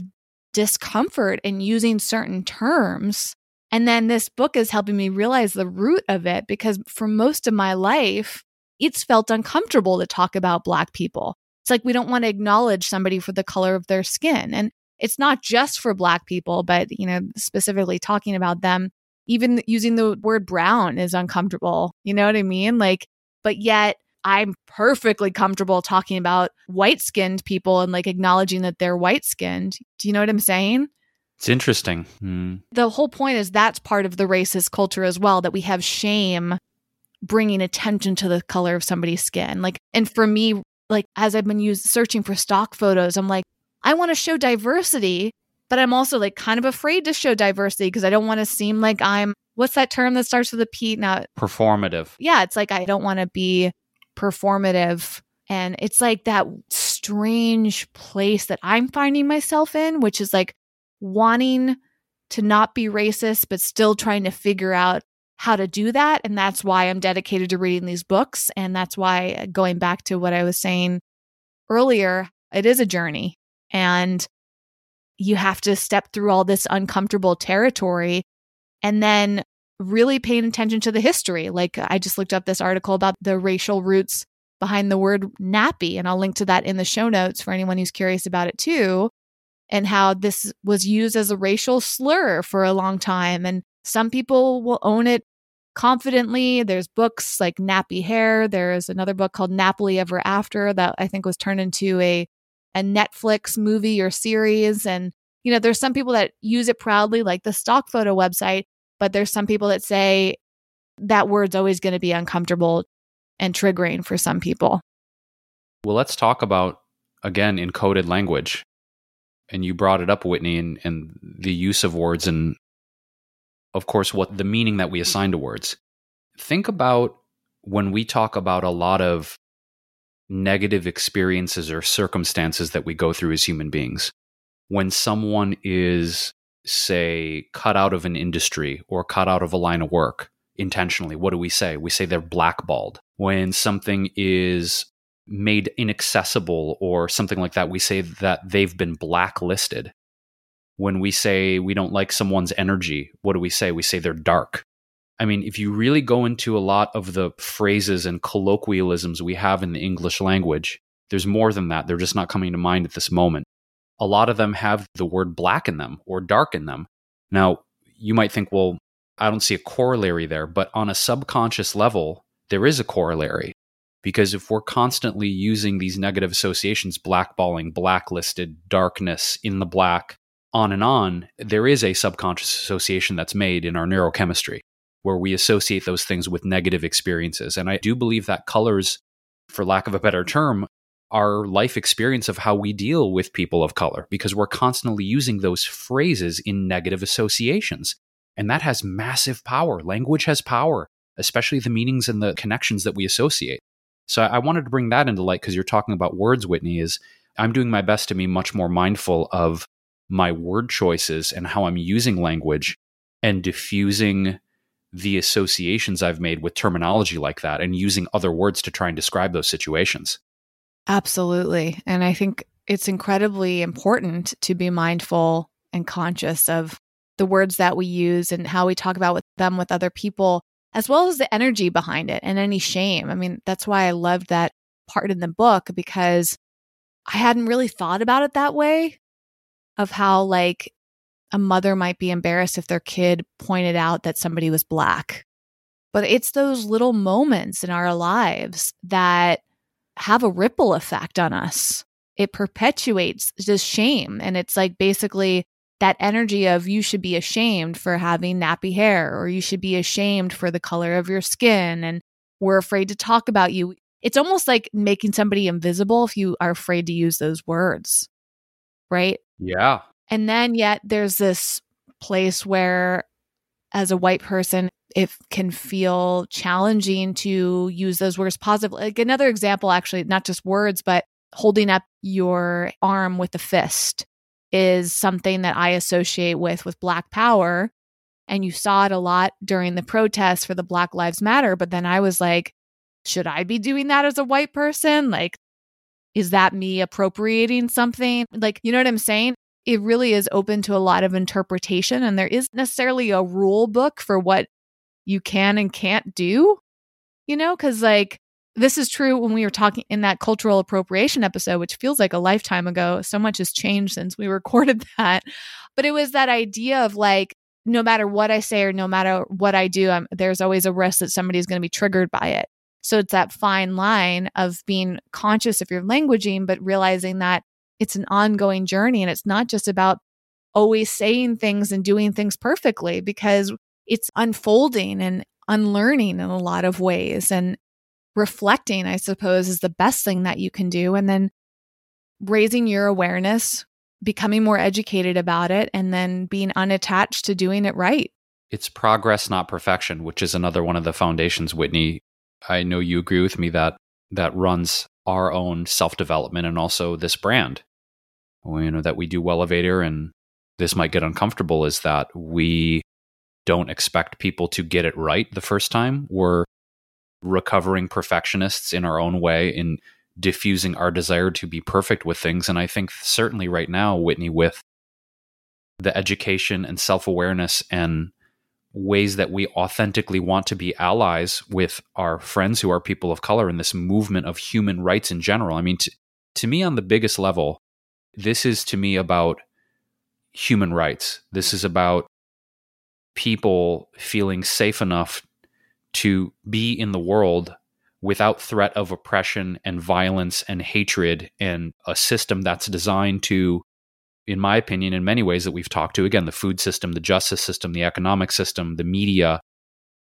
Speaker 3: discomfort in using certain terms. And then this book is helping me realize the root of it because for most of my life, it's felt uncomfortable to talk about Black people. It's like we don't want to acknowledge somebody for the color of their skin. And it's not just for Black people, but, you know, specifically talking about them. Even using the word brown is uncomfortable. You know what I mean? Like, but yet I'm perfectly comfortable talking about white skinned people and like acknowledging that they're white skinned. Do you know what I'm saying?
Speaker 2: It's interesting. Mm.
Speaker 3: The whole point is that's part of the racist culture as well, that we have shame bringing attention to the color of somebody's skin. Like, and for me, like as I've been used searching for stock photos, I'm like, I want to show diversity, but I'm also like kind of afraid to show diversity because I don't want to seem like I'm what's that term that starts with a P now?
Speaker 2: Performative.
Speaker 3: Yeah, it's like I don't want to be performative. And it's like that strange place that I'm finding myself in, which is like wanting to not be racist, but still trying to figure out how to do that. And that's why I'm dedicated to reading these books. And that's why, going back to what I was saying earlier, it is a journey. And you have to step through all this uncomfortable territory and then really paying attention to the history. Like I just looked up this article about the racial roots behind the word nappy, and I'll link to that in the show notes for anyone who's curious about it too, and how this was used as a racial slur for a long time. And some people will own it confidently. There's books like Nappy Hair. There's another book called Nappily Ever After that I think was turned into a a Netflix movie or series. And, you know, there's some people that use it proudly, like the stock photo website, but there's some people that say that word's always going to be uncomfortable and triggering for some people.
Speaker 2: Well, let's talk about, again, encoded language. And you brought it up, Whitney, and, and the use of words and, of course, what the meaning that we assign to words. Think about when we talk about a lot of negative experiences or circumstances that we go through as human beings. When someone is say, cut out of an industry or cut out of a line of work intentionally, what do we say? We say they're blackballed. When something is made inaccessible or something like that, we say that they've been blacklisted. When we say we don't like someone's energy, what do we say? We say they're dark. I mean, if you really go into a lot of the phrases and colloquialisms we have in the English language, there's more than that. They're just not coming to mind at this moment. A lot of them have the word black in them or dark in them. Now, you might think, well, I don't see a corollary there, but on a subconscious level, there is a corollary. Because if we're constantly using these negative associations, blackballing, blacklisted, darkness, in the black, on and on, there is a subconscious association that's made in our neurochemistry where we associate those things with negative experiences. And I do believe that colors, for lack of a better term, our life experience of how we deal with people of color because we're constantly using those phrases in negative associations. And that has massive power. Language has power, especially the meanings and the connections that we associate. So I wanted to bring that into light because you're talking about words, Whitney, is I'm doing my best to be much more mindful of my word choices and how I'm using language and diffusing the associations I've made with terminology like that and using other words to try and describe those situations.
Speaker 3: Absolutely. And I think it's incredibly important to be mindful and conscious of the words that we use and how we talk about with them with other people, as well as the energy behind it and any shame. I mean, that's why I loved that part in the book because I hadn't really thought about it that way of how like a mother might be embarrassed if their kid pointed out that somebody was black. But it's those little moments in our lives that have a ripple effect on us. It perpetuates this shame. And it's like basically that energy of you should be ashamed for having nappy hair or you should be ashamed for the color of your skin and we're afraid to talk about you. It's almost like making somebody invisible if you are afraid to use those words. Right?
Speaker 2: Yeah.
Speaker 3: And then yet there's this place where, as a white person, it can feel challenging to use those words positively. Like another example, actually, not just words, but holding up your arm with a fist is something that I associate with with Black Power. And you saw it a lot during the protests for the Black Lives Matter. But then I was like, should I be doing that as a white person? Like, is that me appropriating something? Like, you know what I'm saying? It really is open to a lot of interpretation and there isn't necessarily a rule book for what you can and can't do you know because like this is true when we were talking in that cultural appropriation episode which feels like a lifetime ago so much has changed since we [laughs] recorded that but it was that idea of like no matter what i say or no matter what i do I'm, there's always a risk that somebody's going to be triggered by it. So it's that fine line of being conscious of your languaging but realizing that it's an ongoing journey and it's not just about always saying things and doing things perfectly because it's unfolding and unlearning in a lot of ways and reflecting i suppose is the best thing that you can do and then raising your awareness becoming more educated about it and then being unattached to doing it right.
Speaker 2: It's progress not perfection which is another one of the foundations whitney. I know you agree with me that that runs our own self development and also this brand you know that we do Wellevator and this might get uncomfortable is that we don't expect people to get it right the first time. We're recovering perfectionists in our own way in diffusing our desire to be perfect with things. And I think certainly right now, Whitney, with the education and self awareness and ways that we authentically want to be allies with our friends who are people of color in this movement of human rights in general. I mean, t- to me, on the biggest level, this is to me about human rights. This is about people feeling safe enough to be in the world without threat of oppression and violence and hatred and a system that's designed to in my opinion in many ways that we've talked to again the food system the justice system the economic system the media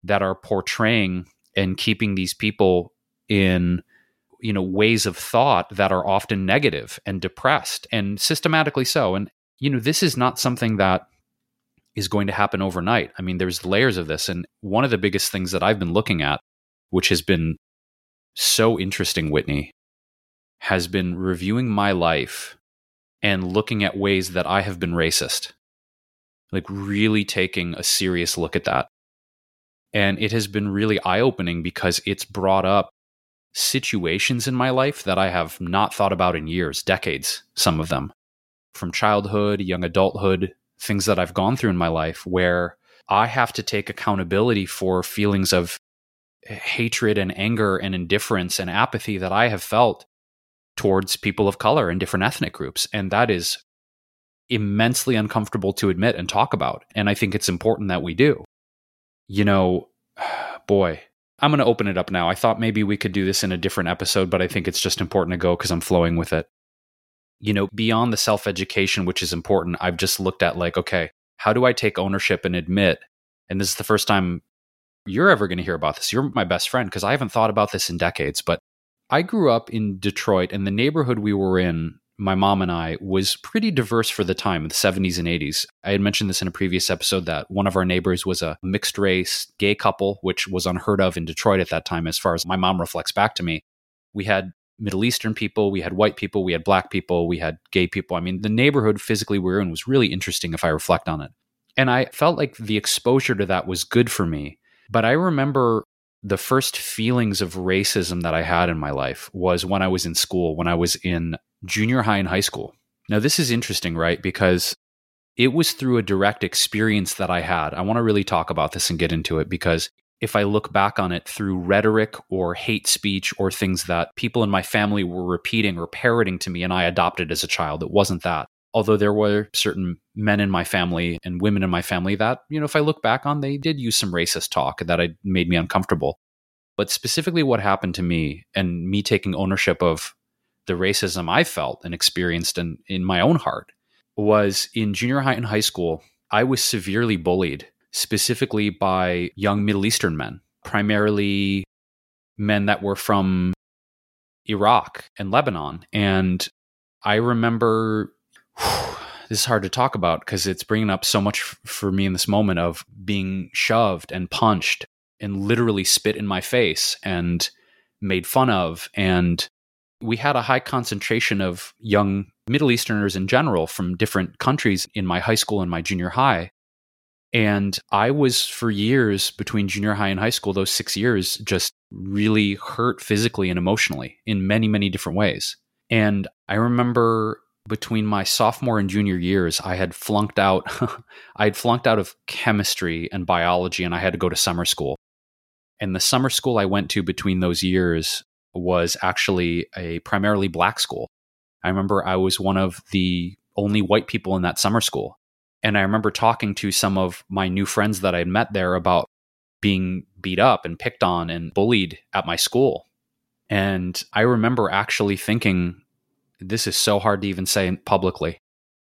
Speaker 2: that are portraying and keeping these people in you know ways of thought that are often negative and depressed and systematically so. And you know this is not something that is going to happen overnight. I mean there's layers of this. And one of the biggest things that i've been looking at which has been so interesting whitney has been reviewing my life and looking at ways that i have been racist like really taking a serious look at that. And it has been really eye opening because it's brought up situations in my life that I have not thought about in years, decades, some of them from childhood, young adulthood, things that I've gone through in my life where I have to take accountability for feelings of hatred and anger and indifference and apathy that I have felt towards people of color and different ethnic groups. And that is immensely uncomfortable to admit and talk about. And I think it's important that we do. You know, [sighs] boy, I'm going to open it up now. I thought maybe we could do this in a different episode, but I think it's just important to go because I'm flowing with it. You know, beyond the self education, which is important, I've just looked at like, okay, how do I take ownership and admit? And this is the first time you're ever going to hear about this. You're my best friend because I haven't thought about this in decades. But I grew up in Detroit, and the neighborhood we were in, my mom and I, was pretty diverse for the time, the 70s and 80s. I had mentioned this in a previous episode that one of our neighbors was a mixed race gay couple, which was unheard of in Detroit at that time, as far as my mom reflects back to me. We had Middle Eastern people, we had white people, we had black people, we had gay people. I mean, the neighborhood physically we were in was really interesting if I reflect on it. And I felt like the exposure to that was good for me but I remember the first feelings of racism that I had in my life was when I was in school, when I was in junior high and high school. Now, this is interesting, right? Because it was through a direct experience that I had. I want to really talk about this and get into it because if I look back on it through rhetoric or hate speech or things that people in my family were repeating or parroting to me and I adopted as a child, it wasn't that although there were certain men in my family and women in my family that, you know, if I look back on, they did use some racist talk that I, made me uncomfortable. But specifically, what happened to me and me taking ownership of the racism I felt and experienced in, in my own heart was in junior high and high school, I was severely bullied, specifically by young Middle Eastern men, primarily men that were from Iraq and Lebanon. And I remember [sighs] this is hard to talk about because it's bringing up so much f- for me in this moment of being shoved and punched and literally spit in my face and made fun of. And we had a high concentration of young Middle Easterners in general from different countries in my high school and my junior high. And I was for years between junior high and high school, those six years, just really hurt physically and emotionally in many, many different ways. And I remember between my sophomore and junior years, I had flunked out. [laughs] I had flunked out of chemistry and biology, and I had to go to summer school. And the summer school I went to between those years was actually a primarily black school. I remember I was one of the only white people in that summer school. And I remember talking to some of my new friends that I had met there about being beat up and picked on and bullied at my school. And I remember actually thinking this is so hard to even say publicly.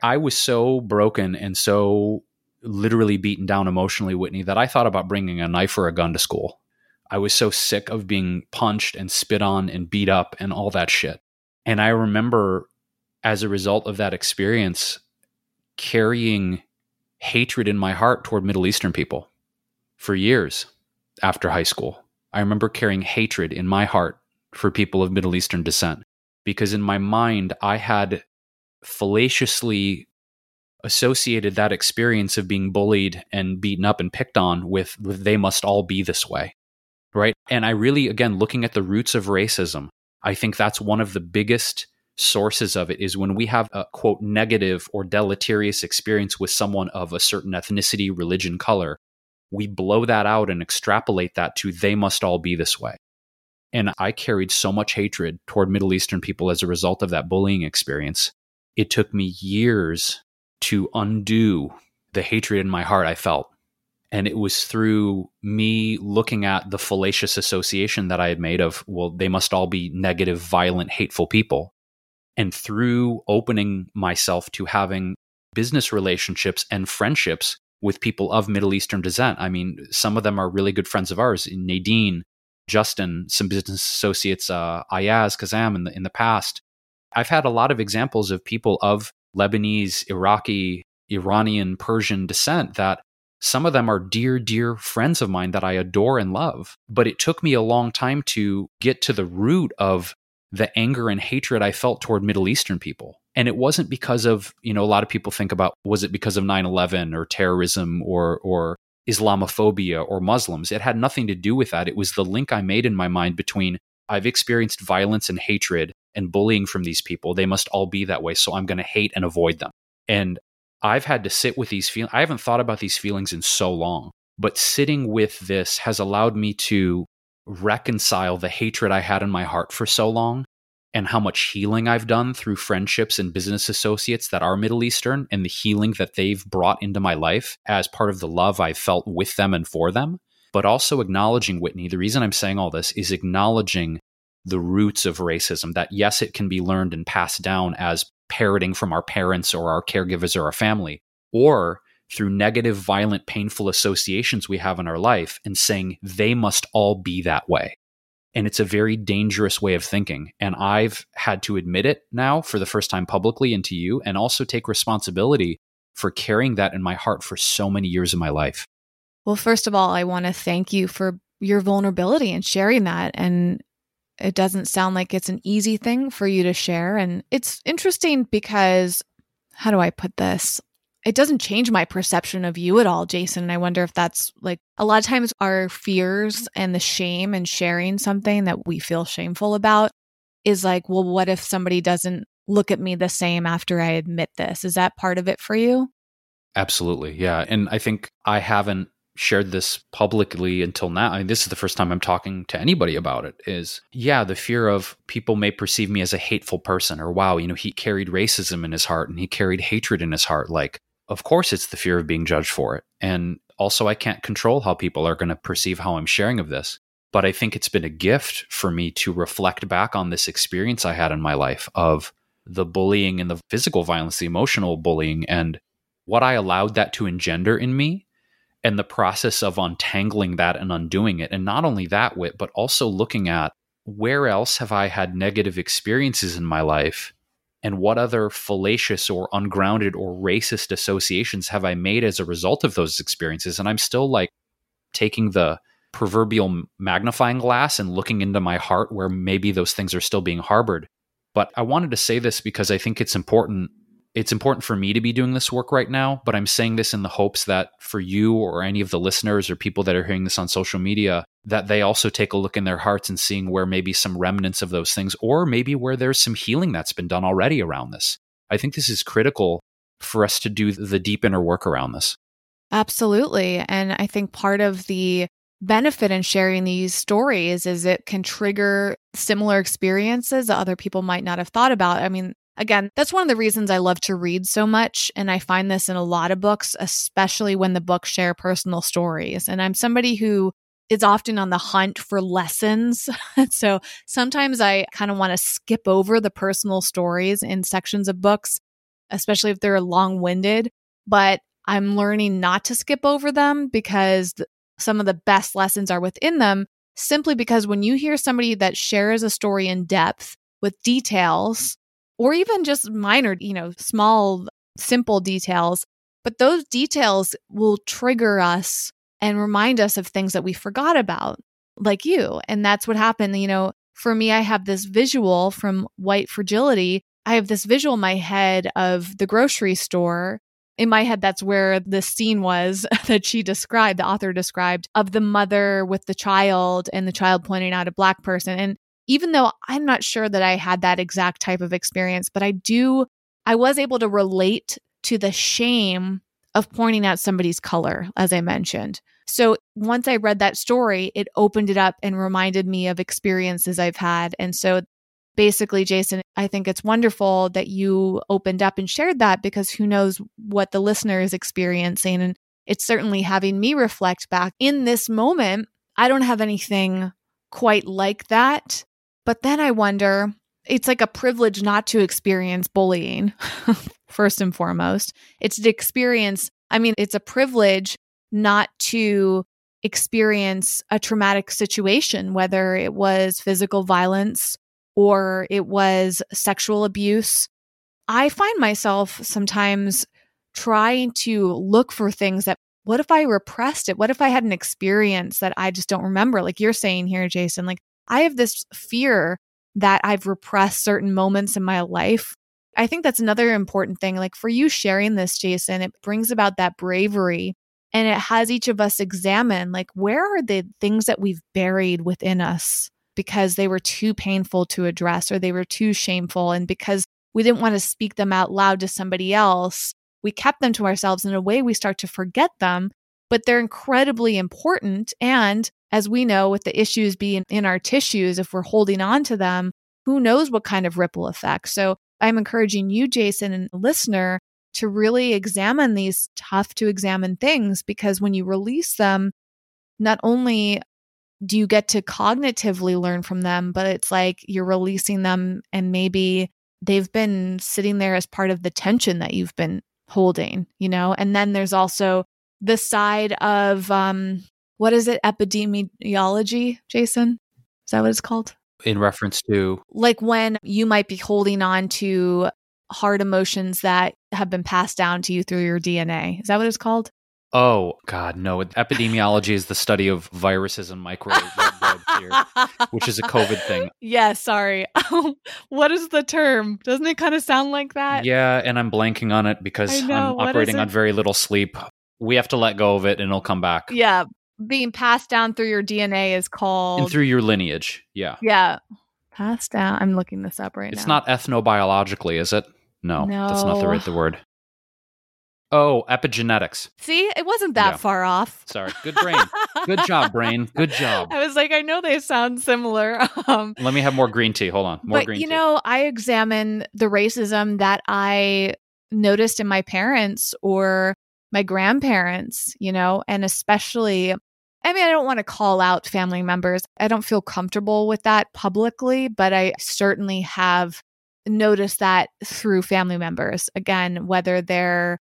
Speaker 2: I was so broken and so literally beaten down emotionally, Whitney, that I thought about bringing a knife or a gun to school. I was so sick of being punched and spit on and beat up and all that shit. And I remember as a result of that experience carrying hatred in my heart toward Middle Eastern people for years after high school. I remember carrying hatred in my heart for people of Middle Eastern descent because in my mind, I had fallaciously associated that experience of being bullied and beaten up and picked on with, with they must all be this way. Right. And I really, again, looking at the roots of racism, I think that's one of the biggest sources of it is when we have a quote negative or deleterious experience with someone of a certain ethnicity, religion, color, we blow that out and extrapolate that to they must all be this way. And I carried so much hatred toward Middle Eastern people as a result of that bullying experience. It took me years to undo the hatred in my heart I felt. And it was through me looking at the fallacious association that I had made of, well, they must all be negative, violent, hateful people. And through opening myself to having business relationships and friendships with people of Middle Eastern descent. I mean, some of them are really good friends of ours. Nadine, Justin, some business associates, uh, Ayaz, Kazam in the in the past. I've had a lot of examples of people of Lebanese, Iraqi, Iranian, Persian descent that some of them are dear, dear friends of mine that I adore and love. But it took me a long time to get to the root of the anger and hatred I felt toward Middle Eastern people. And it wasn't because of, you know, a lot of people think about was it because of 9/11 or terrorism or or Islamophobia or Muslims. It had nothing to do with that. It was the link I made in my mind between I've experienced violence and hatred and bullying from these people. They must all be that way. So I'm going to hate and avoid them. And I've had to sit with these feelings. I haven't thought about these feelings in so long, but sitting with this has allowed me to reconcile the hatred I had in my heart for so long and how much healing I've done through friendships and business associates that are Middle Eastern and the healing that they've brought into my life as part of the love I've felt with them and for them. But also acknowledging, Whitney, the reason I'm saying all this is acknowledging the roots of racism that, yes, it can be learned and passed down as parroting from our parents or our caregivers or our family, or through negative, violent, painful associations we have in our life and saying they must all be that way. And it's a very dangerous way of thinking. And I've had to admit it now for the first time publicly and to you, and also take responsibility for carrying that in my heart for so many years of my life.
Speaker 3: Well, first of all, I want to thank you for your vulnerability and sharing that. And it doesn't sound like it's an easy thing for you to share. And it's interesting because, how do I put this? It doesn't change my perception of you at all, Jason. And I wonder if that's like a lot of times our fears and the shame and sharing something that we feel shameful about is like, well, what if somebody doesn't look at me the same after I admit this? Is that part of it for you?
Speaker 2: Absolutely. Yeah. And I think I haven't shared this publicly until now. I mean, this is the first time I'm talking to anybody about it. Is yeah, the fear of people may perceive me as a hateful person, or wow, you know, he carried racism in his heart and he carried hatred in his heart. Like, of course, it's the fear of being judged for it. And also, I can't control how people are going to perceive how I'm sharing of this. But I think it's been a gift for me to reflect back on this experience I had in my life of the bullying and the physical violence, the emotional bullying, and what I allowed that to engender in me and the process of untangling that and undoing it. And not only that, Whit, but also looking at where else have I had negative experiences in my life? And what other fallacious or ungrounded or racist associations have I made as a result of those experiences? And I'm still like taking the proverbial magnifying glass and looking into my heart where maybe those things are still being harbored. But I wanted to say this because I think it's important it's important for me to be doing this work right now, but I'm saying this in the hopes that for you or any of the listeners or people that are hearing this on social media, that they also take a look in their hearts and seeing where maybe some remnants of those things, or maybe where there's some healing that's been done already around this. I think this is critical for us to do the deep inner work around this.
Speaker 3: Absolutely. And I think part of the benefit in sharing these stories is it can trigger similar experiences that other people might not have thought about. I mean, Again, that's one of the reasons I love to read so much. And I find this in a lot of books, especially when the books share personal stories. And I'm somebody who is often on the hunt for lessons. [laughs] so sometimes I kind of want to skip over the personal stories in sections of books, especially if they're long winded. But I'm learning not to skip over them because some of the best lessons are within them simply because when you hear somebody that shares a story in depth with details or even just minor, you know, small, simple details. But those details will trigger us and remind us of things that we forgot about, like you. And that's what happened. You know, for me, I have this visual from White Fragility. I have this visual in my head of the grocery store. In my head, that's where the scene was [laughs] that she described, the author described, of the mother with the child and the child pointing out a black person. And even though I'm not sure that I had that exact type of experience, but I do, I was able to relate to the shame of pointing out somebody's color, as I mentioned. So once I read that story, it opened it up and reminded me of experiences I've had. And so basically, Jason, I think it's wonderful that you opened up and shared that because who knows what the listener is experiencing. And it's certainly having me reflect back in this moment. I don't have anything quite like that. But then I wonder, it's like a privilege not to experience bullying, [laughs] first and foremost. It's to experience, I mean, it's a privilege not to experience a traumatic situation, whether it was physical violence or it was sexual abuse. I find myself sometimes trying to look for things that what if I repressed it? What if I had an experience that I just don't remember? Like you're saying here, Jason, like I have this fear that I've repressed certain moments in my life. I think that's another important thing. Like for you sharing this, Jason, it brings about that bravery and it has each of us examine like where are the things that we've buried within us because they were too painful to address or they were too shameful and because we didn't want to speak them out loud to somebody else we kept them to ourselves in a way we start to forget them but they're incredibly important and as we know with the issues being in our tissues if we're holding on to them who knows what kind of ripple effect so i'm encouraging you jason and listener to really examine these tough to examine things because when you release them, not only do you get to cognitively learn from them, but it's like you're releasing them and maybe they've been sitting there as part of the tension that you've been holding, you know? And then there's also the side of um what is it epidemiology, Jason? Is that what it's called?
Speaker 2: In reference to
Speaker 3: like when you might be holding on to hard emotions that have been passed down to you through your DNA. Is that what it's called?
Speaker 2: Oh God, no! Epidemiology is the study of viruses and microbes here, [laughs] which is a COVID thing.
Speaker 3: Yeah, sorry. [laughs] what is the term? Doesn't it kind of sound like that?
Speaker 2: Yeah, and I'm blanking on it because I'm operating on very little sleep. We have to let go of it, and it'll come back.
Speaker 3: Yeah, being passed down through your DNA is called
Speaker 2: and through your lineage. Yeah,
Speaker 3: yeah, passed down. I'm looking this up right
Speaker 2: it's
Speaker 3: now.
Speaker 2: It's not ethnobiologically, is it? No,
Speaker 3: no,
Speaker 2: that's not the right the word. Oh, epigenetics.
Speaker 3: See, it wasn't that yeah. far off.
Speaker 2: Sorry. Good brain. Good job, [laughs] brain. Good job.
Speaker 3: I was like, I know they sound similar. [laughs]
Speaker 2: Um, Let me have more green tea. Hold on. More
Speaker 3: but,
Speaker 2: green
Speaker 3: you
Speaker 2: tea.
Speaker 3: know, I examine the racism that I noticed in my parents or my grandparents, you know, and especially, I mean, I don't want to call out family members. I don't feel comfortable with that publicly, but I certainly have noticed that through family members. Again, whether they're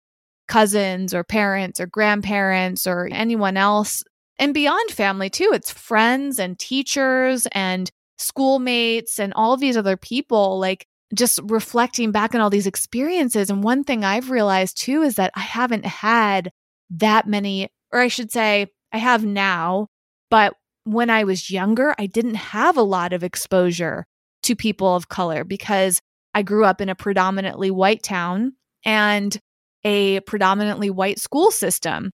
Speaker 3: cousins or parents or grandparents or anyone else, and beyond family too. It's friends and teachers and schoolmates and all these other people. Like, just reflecting back on all these experiences. And one thing I've realized too is that I haven't had that many, or I should say, I have now, but when I was younger, I didn't have a lot of exposure to people of color because I grew up in a predominantly white town and a predominantly white school system.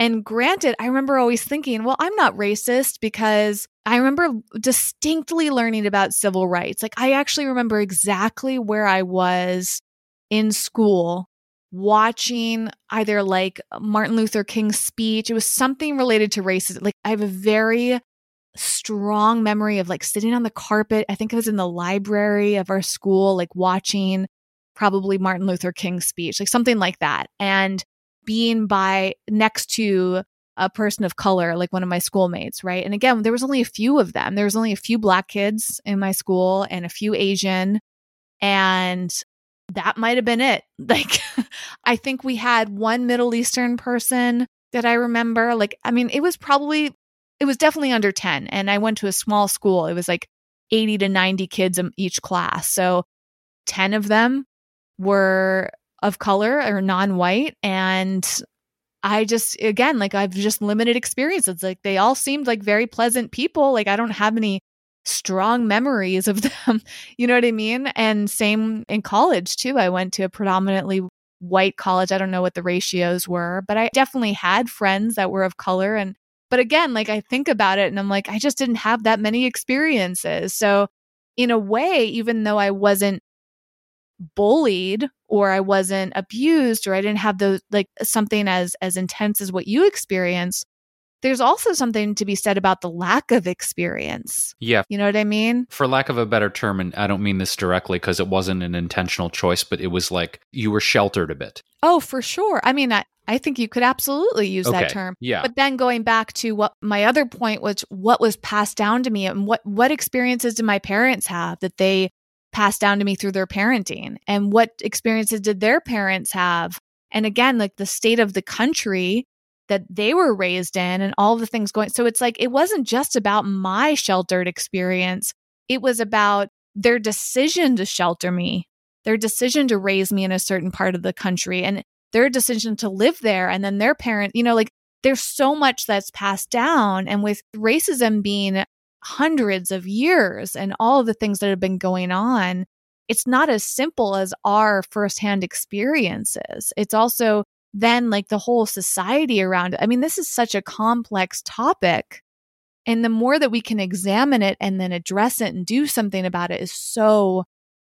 Speaker 3: And granted, I remember always thinking, well, I'm not racist because I remember distinctly learning about civil rights. Like, I actually remember exactly where I was in school watching either like Martin Luther King's speech. It was something related to racism. Like, I have a very strong memory of like sitting on the carpet. I think it was in the library of our school, like watching probably Martin Luther King's speech, like something like that. And being by next to a person of color, like one of my schoolmates, right? And again, there was only a few of them. There was only a few black kids in my school and a few Asian. And that might have been it. [laughs] Like, I think we had one Middle Eastern person that I remember. Like, I mean, it was probably it was definitely under 10 and i went to a small school it was like 80 to 90 kids in each class so 10 of them were of color or non-white. And i just again like i've just limited experiences. Like they all seemed like very pleasant people. Like i don't have any strong memories of [laughs] them. You know what i mean? And same in college too. I went to a predominantly white college. I don't know what the ratios were but i definitely had friends that were of color. And but again, like I think about it and I'm like, I just didn't have that many experiences. So, in a way, even though I wasn't bullied or I wasn't abused or I didn't have those like something as as intense as what you experienced, there's also something to be said about the lack of experience.
Speaker 2: Yeah.
Speaker 3: You know what I mean?
Speaker 2: For lack of a better term, and I don't mean this directly because it wasn't an intentional choice, but it was like you were sheltered a bit.
Speaker 3: Oh, for sure. I mean, I, I think you could absolutely use
Speaker 2: okay.
Speaker 3: that term.
Speaker 2: Yeah.
Speaker 3: But then going back to what my other point was what was passed down to me and what what experiences did my parents have that they passed down to me through their parenting and what experiences did their parents have? And again, like the state of the country that they were raised in and all the things going. So it's like it wasn't just about my sheltered experience. It was about their decision to shelter me, their decision to raise me in a certain part of the country. And their decision to live there and then their parent, you know, like there's so much that's passed down. And with racism being hundreds of years and all of the things that have been going on, it's not as simple as our firsthand experiences. It's also then like the whole society around it. I mean, this is such a complex topic. And the more that we can examine it and then address it and do something about it is so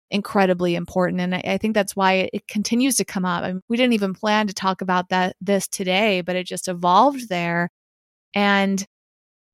Speaker 3: incredibly important. And I, I think that's why it, it, continues to come up. I mean, we didn't even plan to talk about that this today, but it just evolved there. And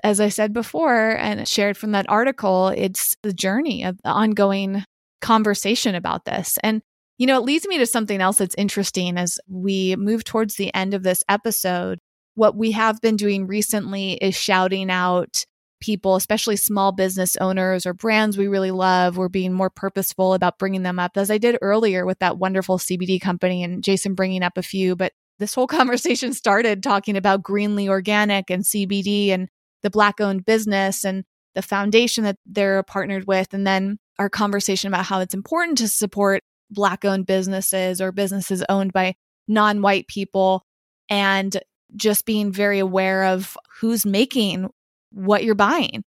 Speaker 3: as I said before and shared from that article, it's the journey of the ongoing conversation about this. And, you know, it leads me to something else that's interesting as we move towards the end of this episode. What we have been doing recently is shouting out people, especially small business owners or brands we really love. We're being more purposeful about bringing them up, as I did earlier with that wonderful CBD company and Jason bringing up a few. But this whole [laughs] conversation started talking about Greenly Organic and CBD and the Black owned business and the foundation that they're partnered with. And then our conversation about how it's important to support Black owned businesses or businesses owned by non white people and just being very aware of who's making what you're buying.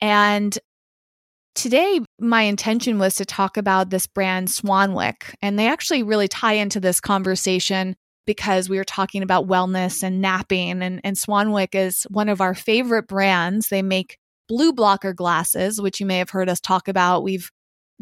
Speaker 3: And today, my intention was to talk about this brand Swanwick. And they actually really tie into this conversation because we were talking about wellness and napping. And, and Swanwick is one of our favorite brands. They make blue blocker glasses, which you may have heard us talk about. We've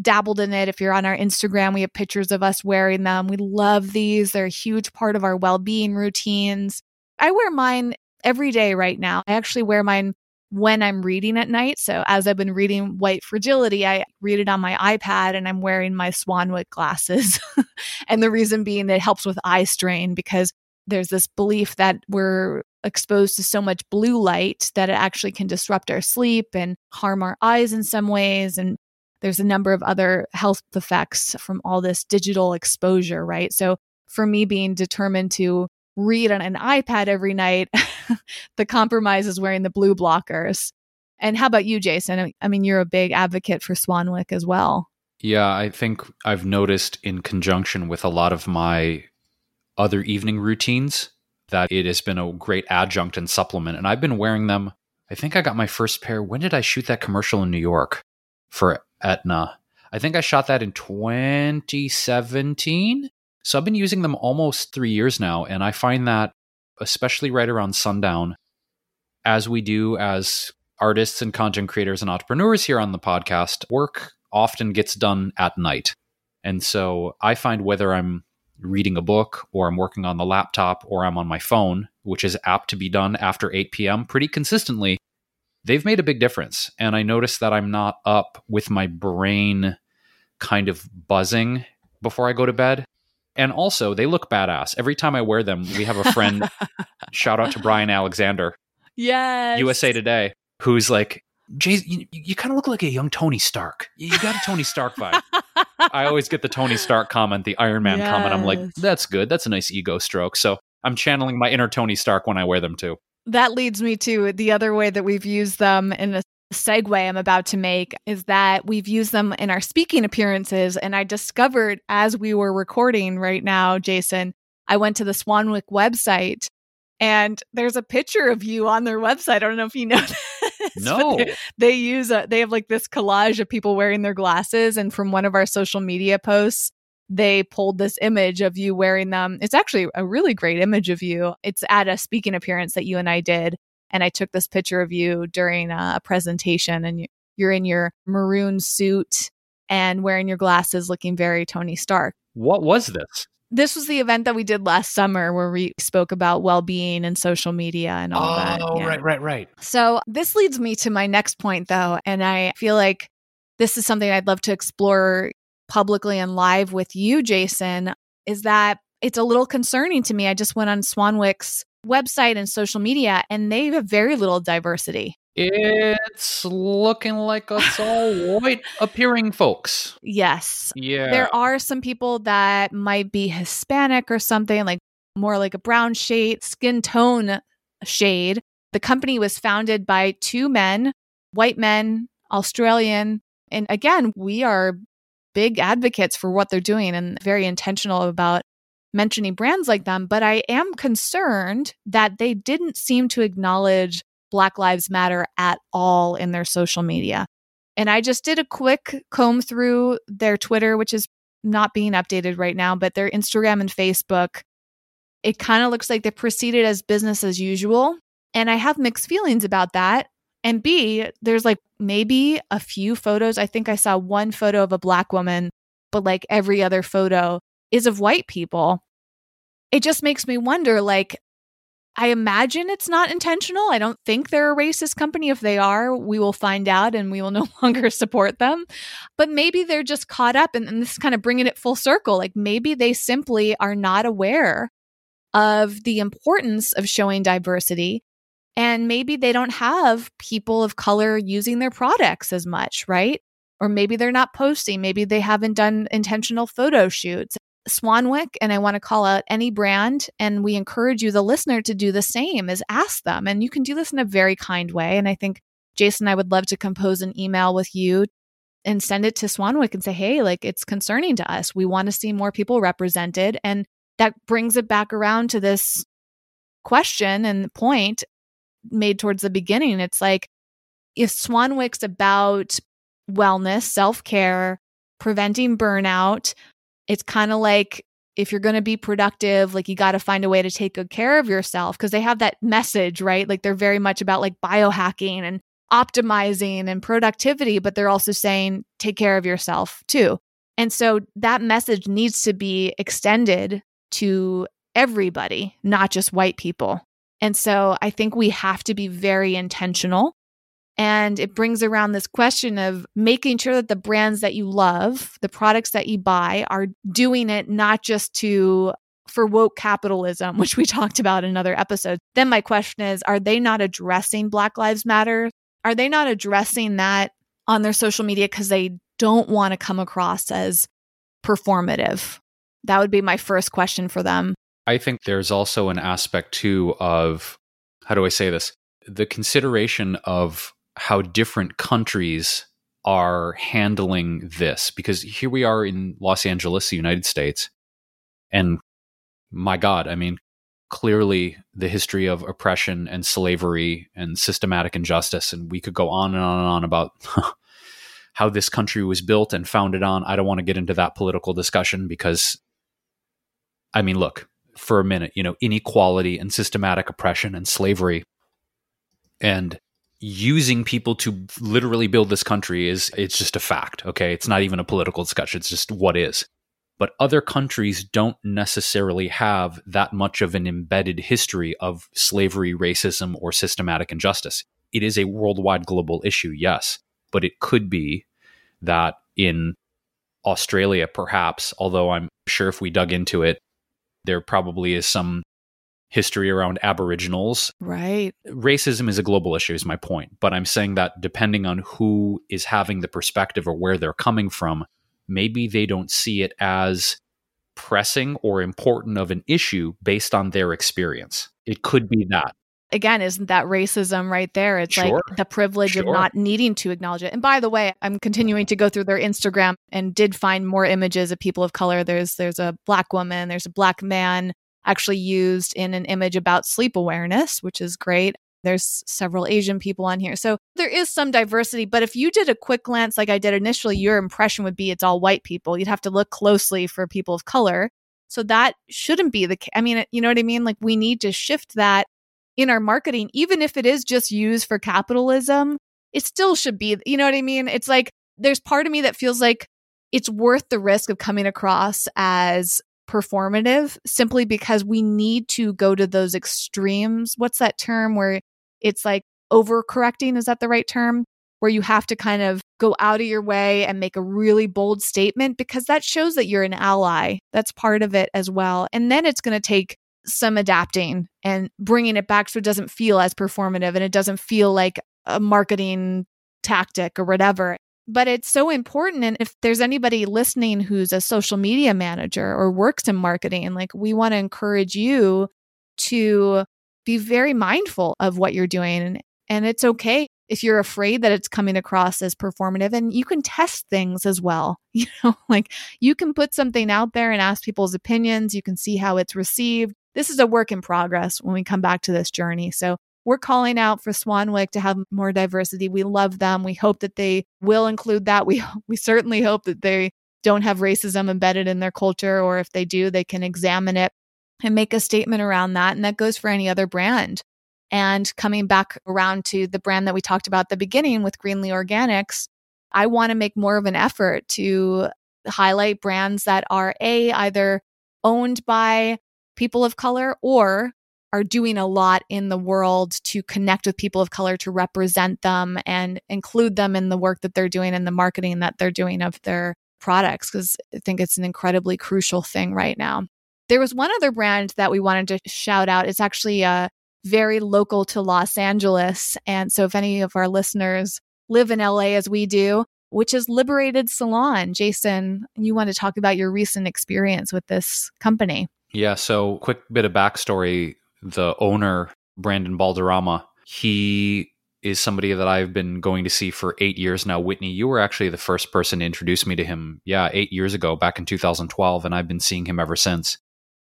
Speaker 3: dabbled in it. If you're on our Instagram, we have pictures of us wearing them. We love these, they're a huge part of our well being routines. I wear mine every day right now. I actually wear mine when I'm reading at night. So as I've been reading White Fragility, I read it on my iPad and I'm wearing my Swanwick glasses. [laughs] and the reason being that it helps with eye strain because there's this belief that we're exposed to so much blue light that it actually can disrupt our sleep and harm our eyes in some ways. And there's a number of other health effects from all this digital exposure, right? So for me being determined to read on an iPad every night, [laughs] the compromise is wearing the blue blockers. And how about you, Jason? I mean, you're a big advocate for Swanwick as well.
Speaker 2: Yeah, I think I've noticed in conjunction with a lot of my other evening routines that it has been a great adjunct and supplement. And I've been wearing them. I think I got my first pair. When did I shoot that commercial in New York for Aetna? I think I shot that in 2017. So I've been using them almost three years now, and I find that, especially right around sundown, as we do as artists and content creators and entrepreneurs here on the podcast, work often gets done at night. And so I find whether I'm reading a book or I'm working on the laptop or I'm on my phone, which is apt to be done after 8 p.m. pretty consistently, they've made a big difference. And I notice that I'm not up with my brain kind of buzzing before I go to bed. And also, they look badass. Every time I wear them, we have a friend, [laughs] shout out to Brian Alexander.
Speaker 3: Yes.
Speaker 2: USA Today, who's like, Jay, you, you kind of look like a young Tony Stark. You got a Tony Stark vibe. I always get the Tony Stark comment, the Iron Man yes. comment. I'm like, that's good. That's a nice ego stroke. So I'm channeling my inner Tony Stark when I wear them too.
Speaker 3: That leads me to the other way that we've used them in a segue I'm about to make is that we've used them in our speaking appearances. And I discovered as we were recording right now, Jason, I went to the Swanwick website and there's a picture of you on their website. I don't know if you [laughs] know
Speaker 2: No.
Speaker 3: They, they, use a, they have like this collage of people wearing their glasses. And from one of our social media posts, they pulled this image of you wearing them. It's actually a really great image of you. It's at a speaking appearance that you and I did and I took this picture of you during a presentation and you're in your maroon suit and wearing your glasses looking very Tony Stark.
Speaker 2: What was this?
Speaker 3: This was the event that we did last summer where we spoke about well-being and social media and all
Speaker 2: oh,
Speaker 3: that.
Speaker 2: Oh, yeah. right, right, right.
Speaker 3: So, this leads me to my next point though, and I feel like this is something I'd love to explore publicly and live with you, Jason, is that it's a little concerning to me. I just went on Swanwick's website and social media, and they have very little diversity.
Speaker 2: It's looking like [laughs] it's all white appearing folks.
Speaker 3: Yes.
Speaker 2: Yeah.
Speaker 3: There are some people that might be Hispanic or something, like more like a brown shade, skin tone shade. The company was founded by two men, white men, Australian. And again, we are big advocates for what they're doing and very intentional about mentioning brands like them, but I am concerned that they didn't seem to acknowledge Black Lives Matter at all in their social media. And I just did a quick comb through their Twitter, which is not being updated right now, but their Instagram and Facebook. It kind of looks like they proceeded as business as usual. And I have mixed feelings about that. And B, there's like maybe a few photos. I think I saw one photo of a black woman, but like every other photo is of white people. It just makes me wonder like, I imagine it's not intentional. I don't think they're a racist company. If they are, we will find out and we will [laughs] no longer support them. But maybe they're just caught up, and, and this is kind of bringing it full circle. Like maybe they simply are not aware of the importance of showing diversity and maybe they don't have people of color using their products as much, right? Or maybe they're not posting. Maybe they haven't done intentional photo shoots. Swanwick, and I want to call out any brand, and we encourage you, the listener, to do the same is ask them. And you can do this in a very kind way. And I think, Jason, I would love to compose an email with you and send it to Swanwick and say, hey, like it's concerning to us. We want to see more people represented. And that brings it back around to this question and point made towards the beginning. It's like if Swanwick's about wellness, self care, preventing burnout, it's kind of like if you're going to be productive, like you got to find a way to take good care of yourself because they have that message, right? Like they're very much about like biohacking and optimizing and productivity, but they're also saying take care of yourself too. And so that message needs to be extended to everybody, not just white people. And so I think we have to be very intentional. And it brings around this question of making sure that the brands that you love, the products that you buy, are doing it not just to for woke capitalism, [laughs] which we talked about in another episode. Then my question is are they not addressing Black Lives Matter? Are they not addressing that on their social media because they don't want to come across as performative? That would be my first question for them.
Speaker 2: I think there's also an aspect too of how do I say this? The consideration of how different countries are handling this because here we are in Los Angeles, the United States, and my God, I mean, clearly the history of oppression and slavery and systematic injustice, and we could go on and on and on about [laughs] how this country was built and founded on. I don't want to get into that political discussion because, I mean, look, for a minute, you know, inequality and systematic oppression and slavery and using people to literally build this country is it's just a fact, okay? It's not even a political discussion, it's just what is. But other countries don't necessarily have that much of an embedded history of slavery, racism, or systematic injustice. It is a worldwide global issue, yes, but it could be that in Australia, perhaps, although I'm sure if we dug into it, there probably is some history around aboriginals.
Speaker 3: Right.
Speaker 2: Racism is a global issue is my point, but I'm saying that depending on who is having the perspective or where they're coming from, maybe they don't see it as pressing or important of an issue based on their experience. It could be that.
Speaker 3: Again, isn't that racism right there? It's sure. like the privilege sure. of not needing to acknowledge it. And by the way, I'm continuing to go through their Instagram and did find more images of people of color. There's there's a black woman, there's a black man, actually used in an image about sleep awareness, which is great. There's several Asian people on here. So there is some diversity. But if you did a quick glance like I did initially, your impression would be it's all white people. You'd have to look closely for people of color. So that shouldn't be the case. I mean, you know what I mean? Like we need to shift that in our marketing, even if it is just used for capitalism, it still should be, you know what I mean? It's like there's part of me that feels like it's worth the risk of coming across as performative simply because we need to go to those extremes. What's that term where it's like overcorrecting? Is that the right term? Where you have to kind of go out of your way and make a really bold statement because that shows that you're an ally. That's part of it as well. And then it's going to take some adapting and bringing it back so it doesn't feel as performative and it doesn't feel like a marketing tactic or whatever but it's so important. And if there's anybody listening who's a social media manager or works in marketing, like we want to encourage you to be very mindful of what you're doing. And, it's okay if you're afraid that it's coming across as performative and you can test things as well. [laughs] You know, like you can put something out there and ask people's opinions. You can see how it's received. This is a work in progress when we come back to this journey. So we're calling out for Swanwick to have more diversity. We love them. We hope that they will include that. We [laughs] we certainly hope that they don't have racism embedded in their culture or if they do, they can examine it and make a statement around that and that goes for any other brand. And coming back around to the brand that we talked about at the beginning with Greenly Organics, I want to make more of an effort to highlight brands that are a either owned by people of color or are doing a lot in the world to connect with people of color to represent them and include them in the work that they're doing and the marketing that they're doing of their products because I think it's an incredibly crucial thing right now. There was one other brand that we wanted to shout out. It's actually uh, very local to Los Angeles. And so if any of our listeners live in LA as we do, which is Liberated Salon. Jason, you want to talk about your recent experience with this company.
Speaker 2: Yeah. So, quick bit of backstory the owner, Brandon Balderrama, he is somebody that I've been going to see for eight years now. Whitney, you were actually the first person to introduce me to him, yeah, eight years ago, back in 2012, and I've been seeing him ever since.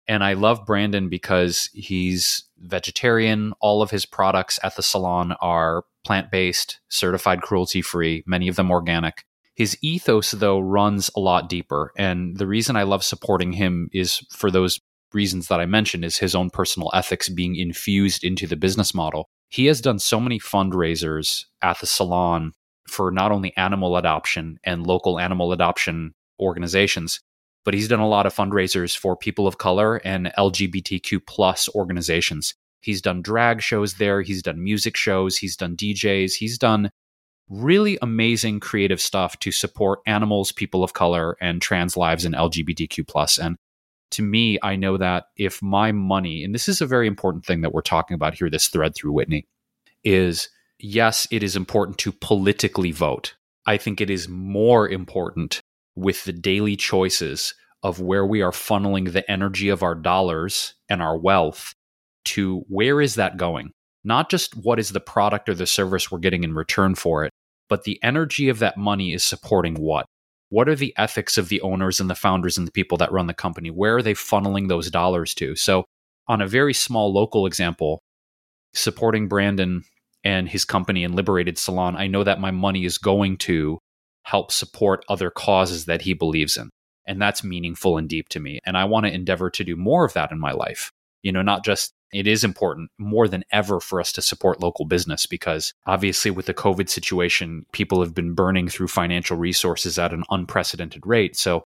Speaker 2: And I love Brandon because he's vegetarian. All of his products at the salon are plant based, certified cruelty free, many of them organic. His ethos, though, runs a lot deeper. And the reason I love supporting him is for those reasons that I mentioned is his own personal ethics being infused into the business model. He has done so many fundraisers at the salon for not only animal adoption and local animal adoption organizations, but he's done a lot of fundraisers for people of color and LGBTQ plus organizations. He's done drag shows there, he's done music shows, he's done DJs, he's done really amazing creative stuff to support animals, people of color, and trans lives and LGBTQ plus. And to me, I know that if my money, and this is a very important thing that we're talking about here, this thread through Whitney, is yes, it is important to politically vote. I think it is more important with the daily choices of where we are funneling the energy of our dollars and our wealth to where is that going? Not just what is the product or the service we're getting in return for it, but the energy of that money is supporting what? What are the ethics of the owners and the founders and the people that run the company? Where are they funneling those dollars to? So, on a very small local example, supporting Brandon and his company and Liberated Salon, I know that my money is going to help support other causes that he believes in. And that's meaningful and deep to me. And I want to endeavor to do more of that in my life. You know, not just it is important more than ever for us to support local business because obviously with the covid situation people have been burning through financial resources at an unprecedented rate. So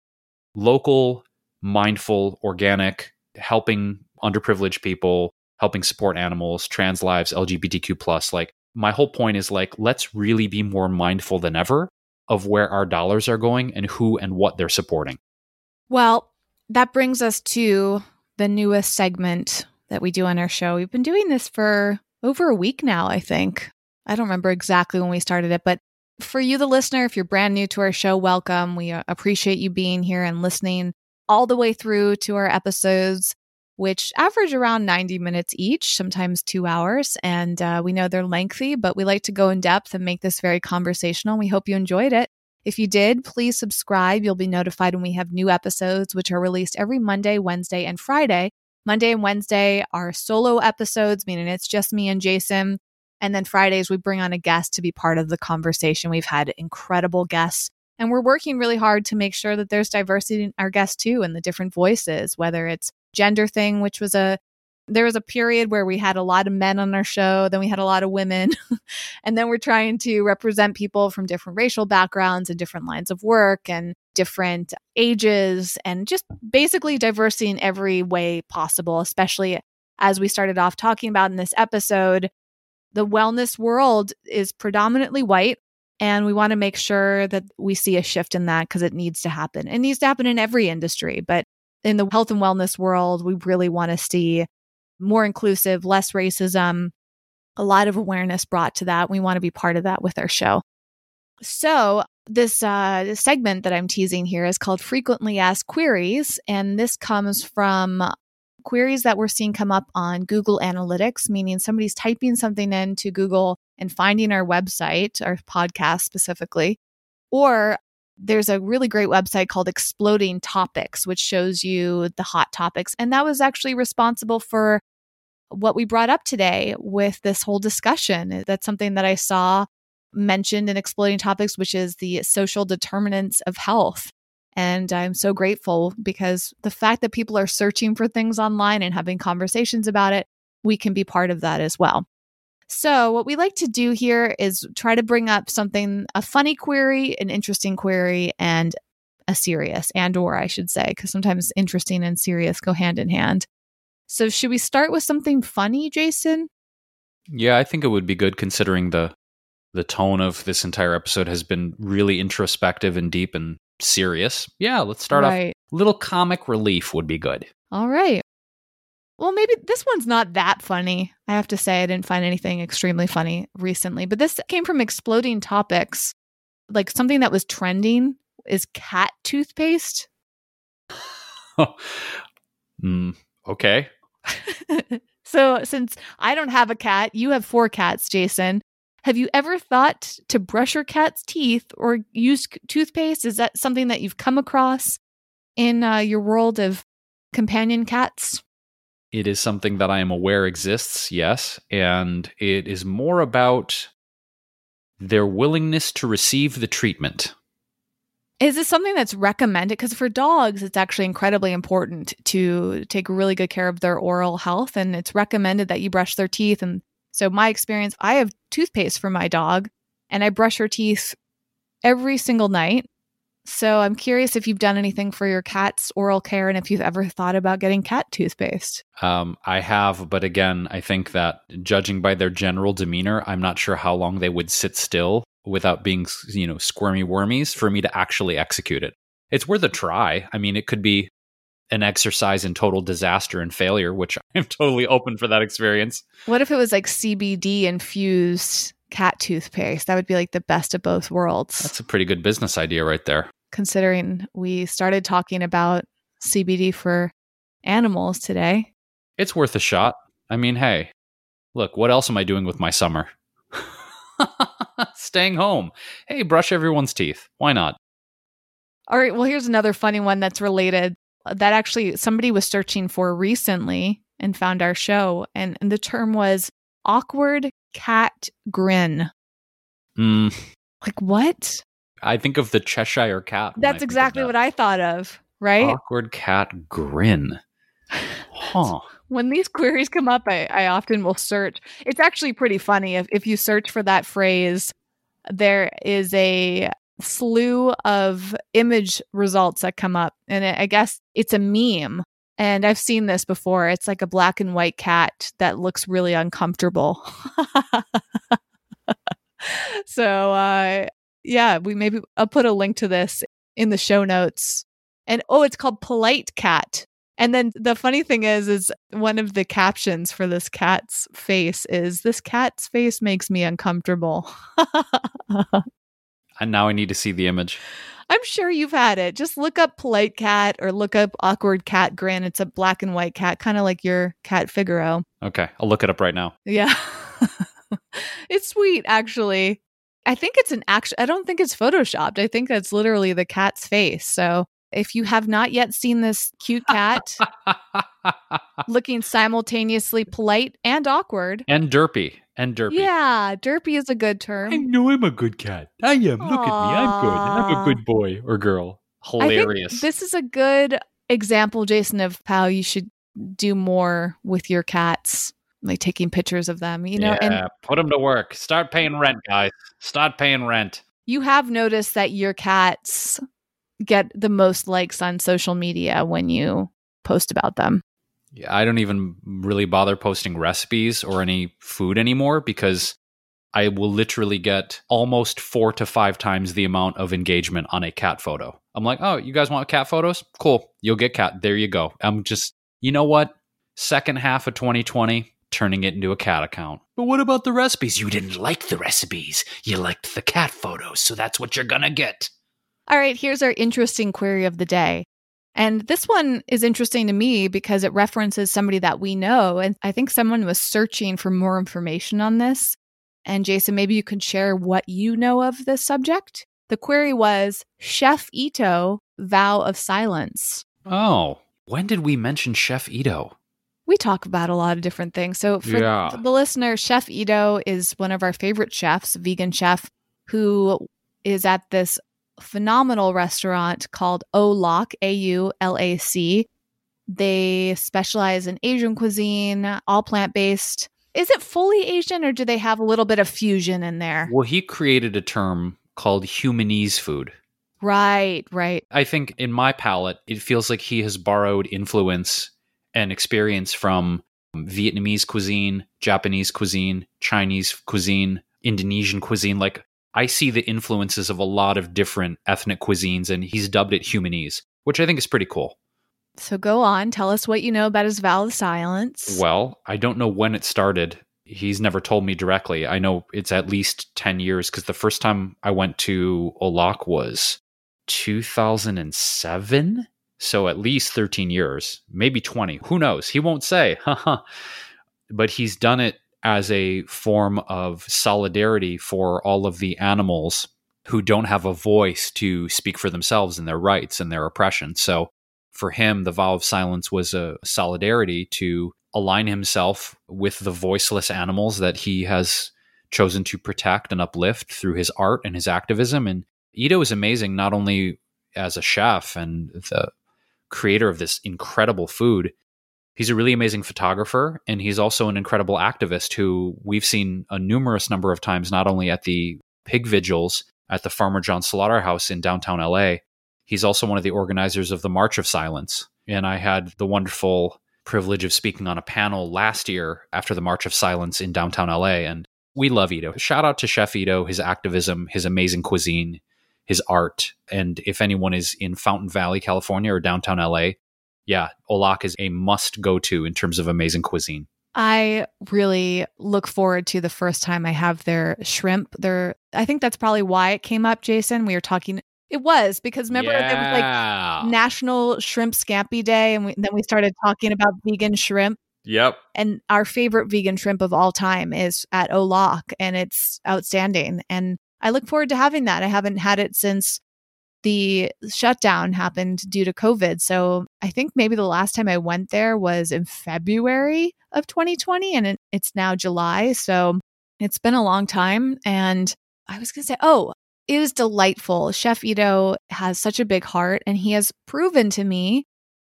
Speaker 2: local mindful organic helping underprivileged people helping support animals trans lives lgbtq plus like my whole point is like let's really be more mindful than ever of where our dollars are going and who and what they're supporting.
Speaker 3: Well that brings us to the newest segment that we do on our show. We've been doing this for over a week now, I think. I don't remember exactly when we started it, but for you, the listener, if you're brand new to our show, welcome. We uh, appreciate you being here and listening all the way through to our episodes, which average around 90 minutes each, sometimes two hours. And uh, we know they're lengthy, but we like to go in depth and make this very conversational. We hope you enjoyed it. If you did, please subscribe. You'll be notified when we have new episodes, which are released every Monday, Wednesday, and Friday. Monday and Wednesday are solo episodes, meaning it's just me and Jason. And then Fridays, we bring on a guest to be part of the conversation. We've had incredible guests, and we're working really hard to make sure that there's diversity in our guests too and the different voices, whether it's gender thing, which was a there was a period where we had a lot of men on our show, then we had a lot of women. [laughs] and then we're trying to represent people from different racial backgrounds and different lines of work and different ages and just basically diversity in every way possible, especially as we started off talking about in this episode. The wellness world is predominantly white. And we want to make sure that we see a shift in that because it needs to happen. It needs to happen in every industry. But in the health and wellness world, we really want to see more inclusive, less racism, a lot of awareness brought to that. We want to be part of that with our show. So, this uh, segment that I'm teasing here is called Frequently Asked Queries. And this comes from queries that we're seeing come up on Google Analytics, meaning somebody's typing something into Google and finding our website, our podcast specifically, or there's a really great website called Exploding Topics, which shows you the hot topics. And that was actually responsible for what we brought up today with this whole discussion. Uh, that's something that I saw mentioned in Exploding Topics, which is the social determinants of health. And I'm so grateful because the fact that people are searching for things online and having conversations about it, we can be part of that as well. So, what we like to do here is try to bring up something a funny query, an interesting query, and a serious and or I should say because sometimes interesting and serious go hand in hand. So, should we start with something funny, Jason?
Speaker 2: Yeah, I think it would be good considering the the tone of this entire episode has been really introspective and deep and serious. Yeah, let's start right. off. Little comic relief would be good.
Speaker 3: All right. Well, maybe this one's not that funny. I have to say, I didn't find anything extremely funny recently, but this came from exploding topics. Like something that was trending is cat toothpaste. [laughs]
Speaker 2: mm, okay. [laughs]
Speaker 3: so, since I don't have a cat, you have four cats, Jason. Have you ever thought to brush your cat's teeth or use toothpaste? Is that something that you've come across in uh, your world of companion cats?
Speaker 2: It is something that I am aware exists, yes. And it is more about their willingness to receive the treatment.
Speaker 3: Is this something that's recommended? Because for dogs, it's actually incredibly important to take really good care of their oral health. And it's recommended that you brush their teeth and so, my experience I have toothpaste for my dog and I brush her teeth every single night. So, I'm curious if you've done anything for your cat's oral care and if you've ever thought about getting cat toothpaste.
Speaker 2: Um, I have, but again, I think that judging by their general demeanor, I'm not sure how long they would sit still without being, you know, squirmy wormies for me to actually execute it. It's worth a try. I mean, it could be an exercise in total disaster and failure, which [laughs] I'm totally open for that experience.
Speaker 3: What if it was like CBD infused cat toothpaste? That would be like the best of both worlds.
Speaker 2: That's a pretty good business idea right there.
Speaker 3: Considering we started talking about CBD for animals today.
Speaker 2: It's worth a shot. I mean, hey, look, what else am I doing with my summer? [laughs] Staying home. Hey, brush everyone's teeth. Why not?
Speaker 3: All right, well, here's another funny one that's related that actually somebody was searching for recently and found our show. And, and the term was awkward cat grin.
Speaker 2: Mm.
Speaker 3: Like what?
Speaker 2: I think of the Cheshire cat.
Speaker 3: That's exactly that. what I thought of, right?
Speaker 2: Awkward cat grin. [laughs] Huh.
Speaker 3: when these queries come up, I, I often will search. It's actually pretty funny. If, if you search for that phrase, there is a slew of image results that come up. And I guess it's a meme. And I've seen this before. It's like a black and white cat that looks really uncomfortable. [laughs] so, uh, yeah, we maybe I'll put a link to this in the show notes. And oh, it's called Polite Cat. And then the funny thing is, is one of the captions for this cat's face is this cat's face makes me uncomfortable. [laughs]
Speaker 2: And now I need to see the image.
Speaker 3: I'm sure you've had it. Just look up polite cat or look up awkward cat grin. It's a black and white cat, kind of like your cat Figaro.
Speaker 2: Okay, I'll look it up right now.
Speaker 3: Yeah. [laughs] it's sweet, actually. I think it's an actual, I don't think it's photoshopped. I think that's literally the cat's face. So if you have not yet seen this cute cat [laughs] looking simultaneously polite and awkward
Speaker 2: and derpy and derpy.
Speaker 3: Yeah, derpy is a good term.
Speaker 2: I know I'm a good cat. I am. Aww. Look at me. I'm good. I'm a good boy or girl. Hilarious.
Speaker 3: this is a good example, Jason, of how you should do more with your cats, like taking pictures of them. You know,
Speaker 2: yeah, and put them to work. Start paying rent, guys. Start paying rent.
Speaker 3: You have noticed that your cats get the most likes on social media when you post about them.
Speaker 2: I don't even really bother posting recipes or any food anymore because I will literally get almost four to five times the amount of engagement on a cat photo. I'm like, oh, you guys want cat photos? Cool. You'll get cat. There you go. I'm just, you know what? Second half of 2020, turning it into a cat account. But what about the recipes? You didn't like the recipes. You liked the cat photos. So that's what you're going to get.
Speaker 3: All right, here's our interesting query of the day. And this one is interesting to me because it references somebody that we know. And I think someone was searching for more information on this. And Jason, maybe you could share what you know of this subject. The query was Chef Ito, vow of silence.
Speaker 2: Oh, when did we mention Chef Ito?
Speaker 3: we talk about a lot of different things. So for
Speaker 2: Yeah.
Speaker 3: the listener, Chef Ito is one of our favorite chefs, vegan chef, who is at this phenomenal restaurant called Au Lac, A U L A C. They specialize in Asian cuisine, all plant based. Is it fully Asian or do they have a little bit of fusion in there?
Speaker 2: Well, he created a term called humanese food.
Speaker 3: Right, right.
Speaker 2: I think in my palate, it feels like he has borrowed influence and experience from Vietnamese cuisine, Japanese cuisine, Chinese cuisine, Indonesian cuisine. Like I see the influences of a lot of different ethnic cuisines, and he's dubbed it humanese, which I think is pretty cool.
Speaker 3: So go on, tell us what you know about his vow of silence.
Speaker 2: Well, I don't know when it started. He's never told me directly. I know it's at least 10 years because the first time I went to Au Lac was 2007. So at least 13 years, maybe 20. Who knows? He won't say. [laughs] but he's done it as a form of solidarity for all of the animals who don't have a voice to speak for themselves and their rights and their oppression. So for him, the vow of silence was a solidarity to align himself with the voiceless animals that he has chosen to protect and uplift through his art and his activism. And Ito is amazing, not only as a chef and the creator of this incredible food, he's a really amazing photographer. And he's also an incredible activist who we've seen a numerous number of times, not only at the pig vigils at the Farmer John Slaughterhouse in downtown LA, He's also one of the organizers of the March of Silence. And I had the wonderful privilege of speaking on a panel last year after the March of Silence in downtown LA. And we love Ito. Shout out to Chef Ito, his activism, his amazing cuisine, his art. And if anyone is in Fountain Valley, California or downtown LA, yeah, Au Lac is a must go to in terms of amazing cuisine.
Speaker 3: I really look forward to the first time I have their shrimp. Their I think that's probably why it came up, Jason. We were talking it was because remember it was like. National Shrimp Scampi Day, and we, then we started talking about vegan shrimp.
Speaker 2: Yep.
Speaker 3: And our favorite vegan shrimp of all time is at Au Lac and it's outstanding. And I look forward to having that. I haven't had it since the shutdown happened due to COVID. So I think maybe the last time I went there was in February of 2020, and it's now July. So it's been a long time. And I was going to say, oh, it was delightful. Chef Ito has such a big heart, and he has proven to me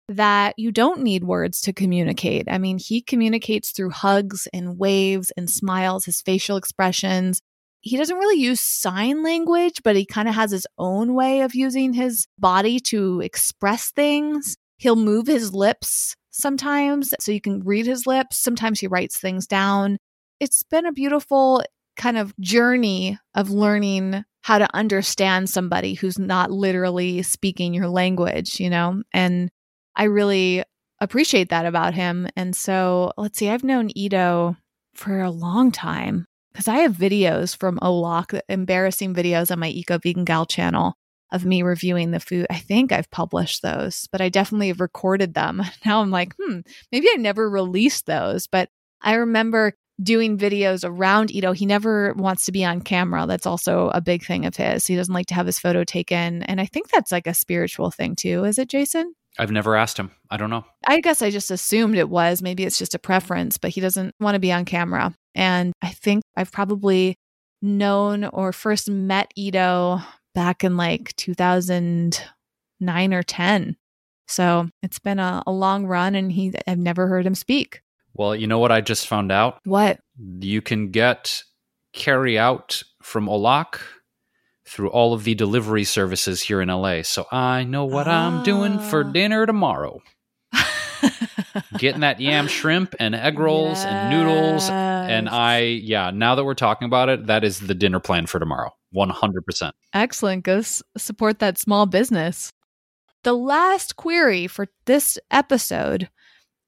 Speaker 3: that you don't need words to communicate. I mean, he communicates through hugs and waves and smiles, his facial expressions. He doesn't really use sign language, but he kind of has his own way of using his body to express things. He'll move his lips sometimes so you can read his lips. Sometimes he writes things down. It's been a beautiful kind of journey of learning how to understand somebody who's not literally speaking your language, you know? And I really appreciate that about him. And so let's see, I've known Ito for a long time because I have videos from Au Lac, embarrassing videos on my Eco Vegan Gal channel of me reviewing the food. I think I've published those, but I definitely have recorded them. [laughs] Now I'm like, hmm, maybe I never released those. But I remember doing videos around Ito. He never wants to be on camera. That's also a big thing of his. He doesn't like to have his photo taken. And I think that's like a spiritual thing too. Is it, Jason?
Speaker 2: I've never asked him. I don't know.
Speaker 3: I guess I just assumed it was. Maybe it's just a preference, but he doesn't want to be on camera. And I think I've probably known or first met Ito back in like 2009 or 10. So it's been a, a long run and he I've never heard him speak.
Speaker 2: Well, you know what I just found out?
Speaker 3: What?
Speaker 2: You can get carry out from Au Lac through all of the delivery services here in LA. So I know what I'm doing for
Speaker 3: Ah.
Speaker 2: dinner tomorrow. [laughs] Getting that yam shrimp and egg rolls and noodles. And I, yeah, now that we're talking about it, that is the dinner plan for tomorrow. 100%.
Speaker 3: Excellent. Go s- support that small business. The last query for this episode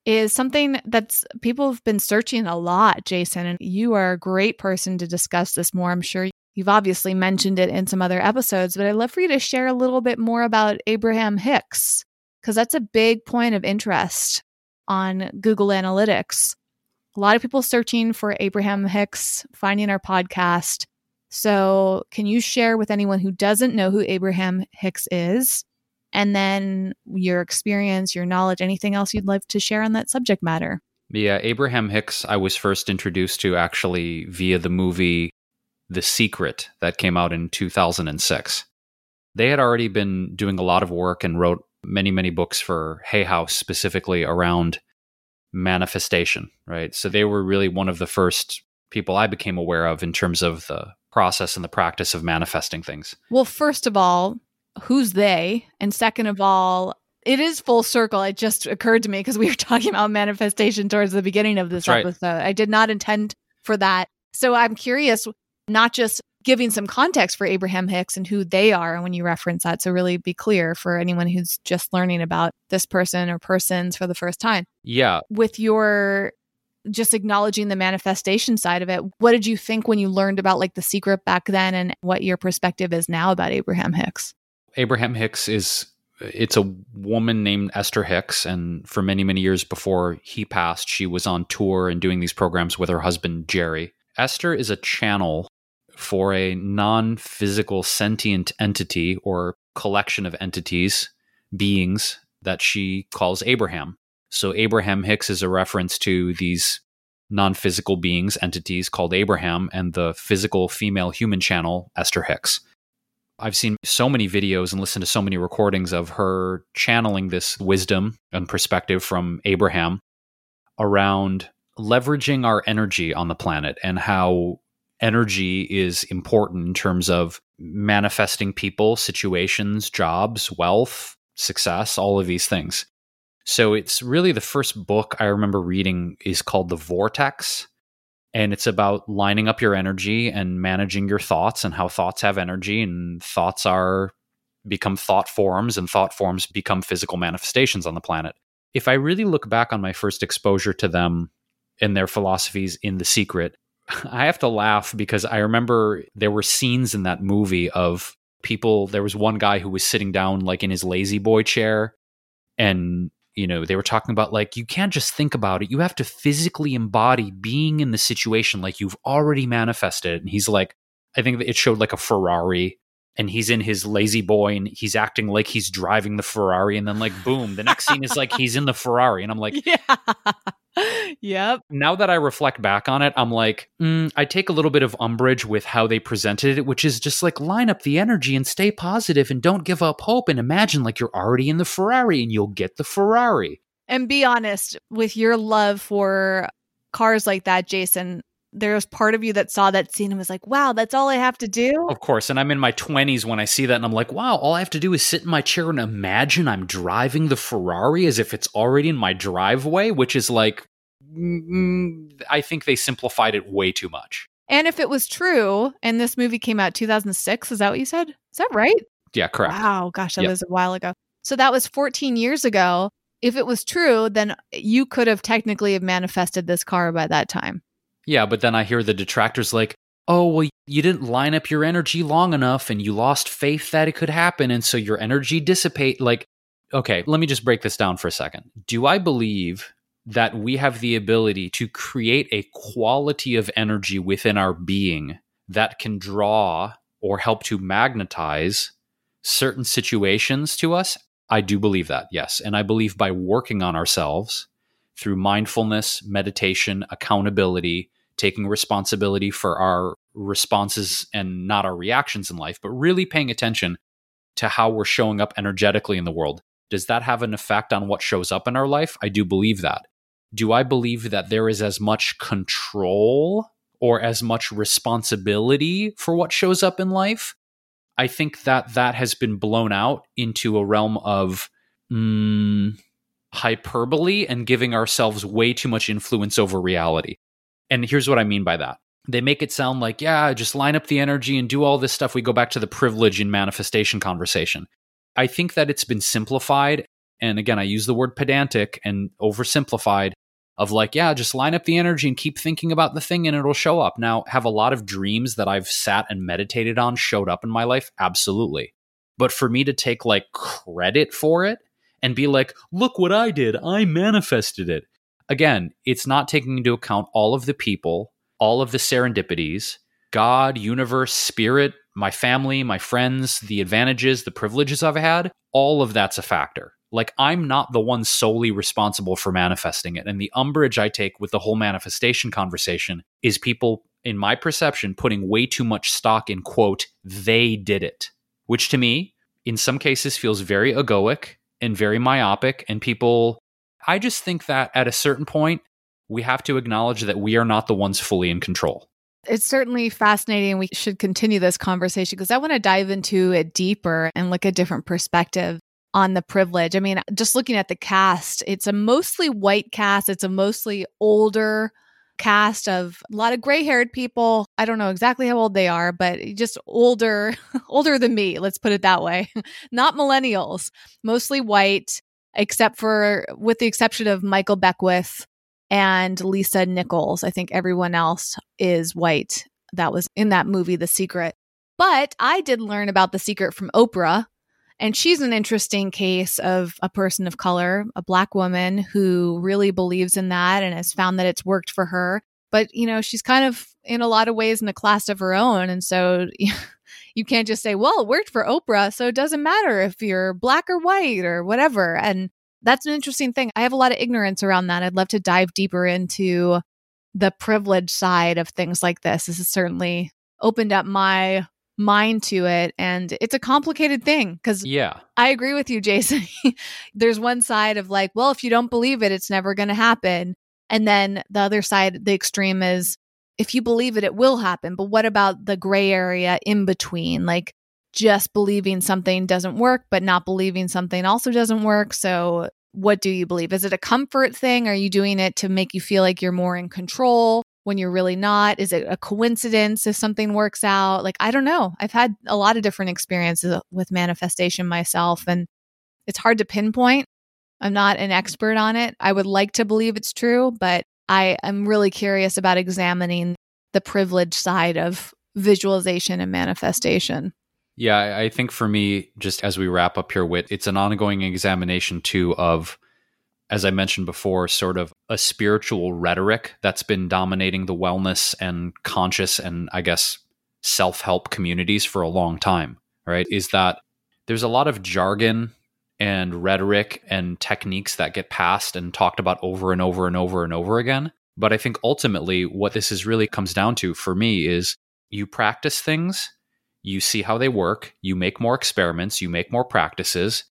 Speaker 3: is something that's people have been searching a lot, Jason, and you are a great person to discuss this more. I'm sure you've obviously mentioned it in some other episodes, but I'd love for you to share a little bit more about Abraham Hicks, because that's a big point of interest on Google Analytics. A lot of people searching for Abraham Hicks, finding our podcast. So, can you share with anyone who doesn't know who Abraham Hicks is? And then your experience, your knowledge, anything else you'd like to share on that subject matter?
Speaker 2: Yeah, Abraham Hicks, I was first introduced to actually via the movie The Secret that came out in 2006. They had already been doing a lot of work and wrote many, many books for Hay House specifically around manifestation, right? So they were really one of the first people I became aware of in terms of the process and the practice of manifesting things.
Speaker 3: Well, first of all, who's they? And second of all, it is full circle. It just occurred to me because we were [laughs] talking about manifestation towards the beginning of this episode. I did not intend for that. So I'm curious, not just giving some context for Abraham Hicks and who they are and when you reference that. So really be clear for anyone who's just learning about this person or persons for the first time.
Speaker 2: Yeah.
Speaker 3: With your just acknowledging the manifestation side of it, what did you think when you learned about like the secret back then and what your perspective is now about Abraham Hicks?
Speaker 2: Abraham Hicks is it's a woman named Esther Hicks. And for many, many years before he passed, she was on tour and doing these programs with her husband, Jerry. Esther is a channel for a non physical sentient entity or collection of entities, beings that she calls Abraham. So, Abraham Hicks is a reference to these non physical beings, entities called Abraham, and the physical female human channel, Esther Hicks. I've seen so many videos and listened to so many recordings of her channeling this wisdom and perspective from Abraham around leveraging our energy on the planet and how energy is important in terms of manifesting people, situations, jobs, wealth, success, all of these things. So it's really the first book I remember reading is called The Vortex and it's about lining up your energy and managing your thoughts and how thoughts have energy and thoughts are become thought forms and thought forms become physical manifestations on the planet. If I really look back on my first exposure to them and their philosophies in The Secret, [laughs] I have to laugh because I remember there were scenes in that movie of people. There was one guy who was sitting down, like in his La-Z-Boy chair, and you know they were talking about like you can't just think about it. You have to physically embody being in the situation like you've already manifested and he's like i think it showed like a ferrari and he's in his La-Z-Boy and he's acting like he's driving the ferrari and then like boom the next scene is like he's in the ferrari and i'm like [laughs]
Speaker 3: yeah yep.
Speaker 2: Now that I reflect back on it, I'm like, mm, I take a little bit of umbrage with how they presented it, which is just like line up the energy and stay positive and don't give up hope and imagine like you're already in the Ferrari and you'll get the Ferrari.
Speaker 3: And be honest with your love for cars like that, Jason. There's part of you that saw that scene and was like, wow, that's all I have to do.
Speaker 2: Of course. And I'm in my 20s when I see that and I'm like, wow, all I have to do is sit in my chair and imagine I'm driving the Ferrari as if it's already in my driveway, which is like Mm, I think they simplified it way too much.
Speaker 3: And if it was true, and this movie came out 2006, is that what you said? Is that right?
Speaker 2: Yeah, correct.
Speaker 3: Wow, gosh, that yep. was a while ago. So that was 14 years ago. If it was true, then you could have technically have manifested this car by that time.
Speaker 2: Yeah, but then I hear the detractors like, "Oh, well, you didn't line up your energy long enough and you lost faith that it could happen and so your energy dissipate like okay, let me just break this down for a second. Do I believe that we have the ability to create a quality of energy within our being that can draw or help to magnetize certain situations to us. I do believe that, yes. And I believe by working on ourselves through mindfulness, meditation, accountability, taking responsibility for our responses and not our reactions in life, but really paying attention to how we're showing up energetically in the world. Does that have an effect on what shows up in our life? I do believe that do I believe that there is as much control or as much responsibility for what shows up in life? I think that that has been blown out into a realm of mm, hyperbole and giving ourselves way too much influence over reality. And here's what I mean by that. They make it sound like, yeah, just line up the energy and do all this stuff. We go back to the privilege and manifestation conversation. I think that it's been simplified and again, I use the word pedantic and oversimplified of like, yeah, just line up the energy and keep thinking about the thing and it'll show up. Now, have a lot of dreams that I've sat and meditated on showed up in my life? Absolutely. But for me to take like credit for it and be like, look what I did, I manifested it. Again, it's not taking into account all of the people, all of the serendipities, God, universe, spirit, my family, my friends, the advantages, the privileges I've had, all of that's a factor. like I'm not the one solely responsible for manifesting it. And the umbrage I take with the whole manifestation conversation is people, in my perception, putting way too much stock in, quote, they did it, which to me, in some cases, feels very egoic and very myopic. And people, I just think that at a certain point, we have to acknowledge that we are not the ones fully in control.
Speaker 3: It's certainly fascinating. We should continue this conversation because I want to dive into it deeper and look at different perspective on the privilege. I mean, just looking at the cast, it's a mostly white cast, it's a mostly older cast of a lot of gray-haired people. I don't know exactly how old they are, but just older [laughs] older than me, let's put it that way. [laughs] Not millennials, mostly white except for with the exception of Michael Beckwith and Lisa Nichols. I think everyone else is white that was in that movie The Secret. But I did learn about The Secret from Oprah and she's an interesting case of a person of color, a black woman who really believes in that and has found that it's worked for her. But, you know, she's kind of in a lot of ways in a class of her own. And so [laughs] you can't just say, well, it worked for Oprah. So it doesn't matter if you're black or white or whatever. And that's an interesting thing. I have a lot of ignorance around that. I'd love to dive deeper into the privilege side of things like this. This has certainly opened up my mind to it and it's a complicated thing because
Speaker 2: yeah
Speaker 3: i agree with you [laughs] jason there's one side of like well if you don't believe it it's never going to happen and then the other side the extreme is if you believe it it will happen but what about the gray area in between like just believing something doesn't work but not believing something also doesn't work so what do you believe is it a comfort thing are you doing it to make you feel like you're more in control when you're really not? Is it a coincidence if something works out? Like, I don't know. I've had a lot of different experiences with manifestation myself, and it's hard to pinpoint. I'm not an expert on it. I would like to believe it's true, but I am really curious about examining the privilege side of visualization and manifestation.
Speaker 2: Yeah, I think for me, just as we wrap up here, Whit, it's an ongoing examination too of as I mentioned before, sort of a spiritual rhetoric that's been dominating the wellness and conscious and I guess self help communities for a long time, right? Is that there's a lot of jargon and rhetoric and techniques that get passed and talked about over and over and over and over again. But I think ultimately what this is really comes down to for me is you practice things, you see how they work, you make more experiments, you make more practices,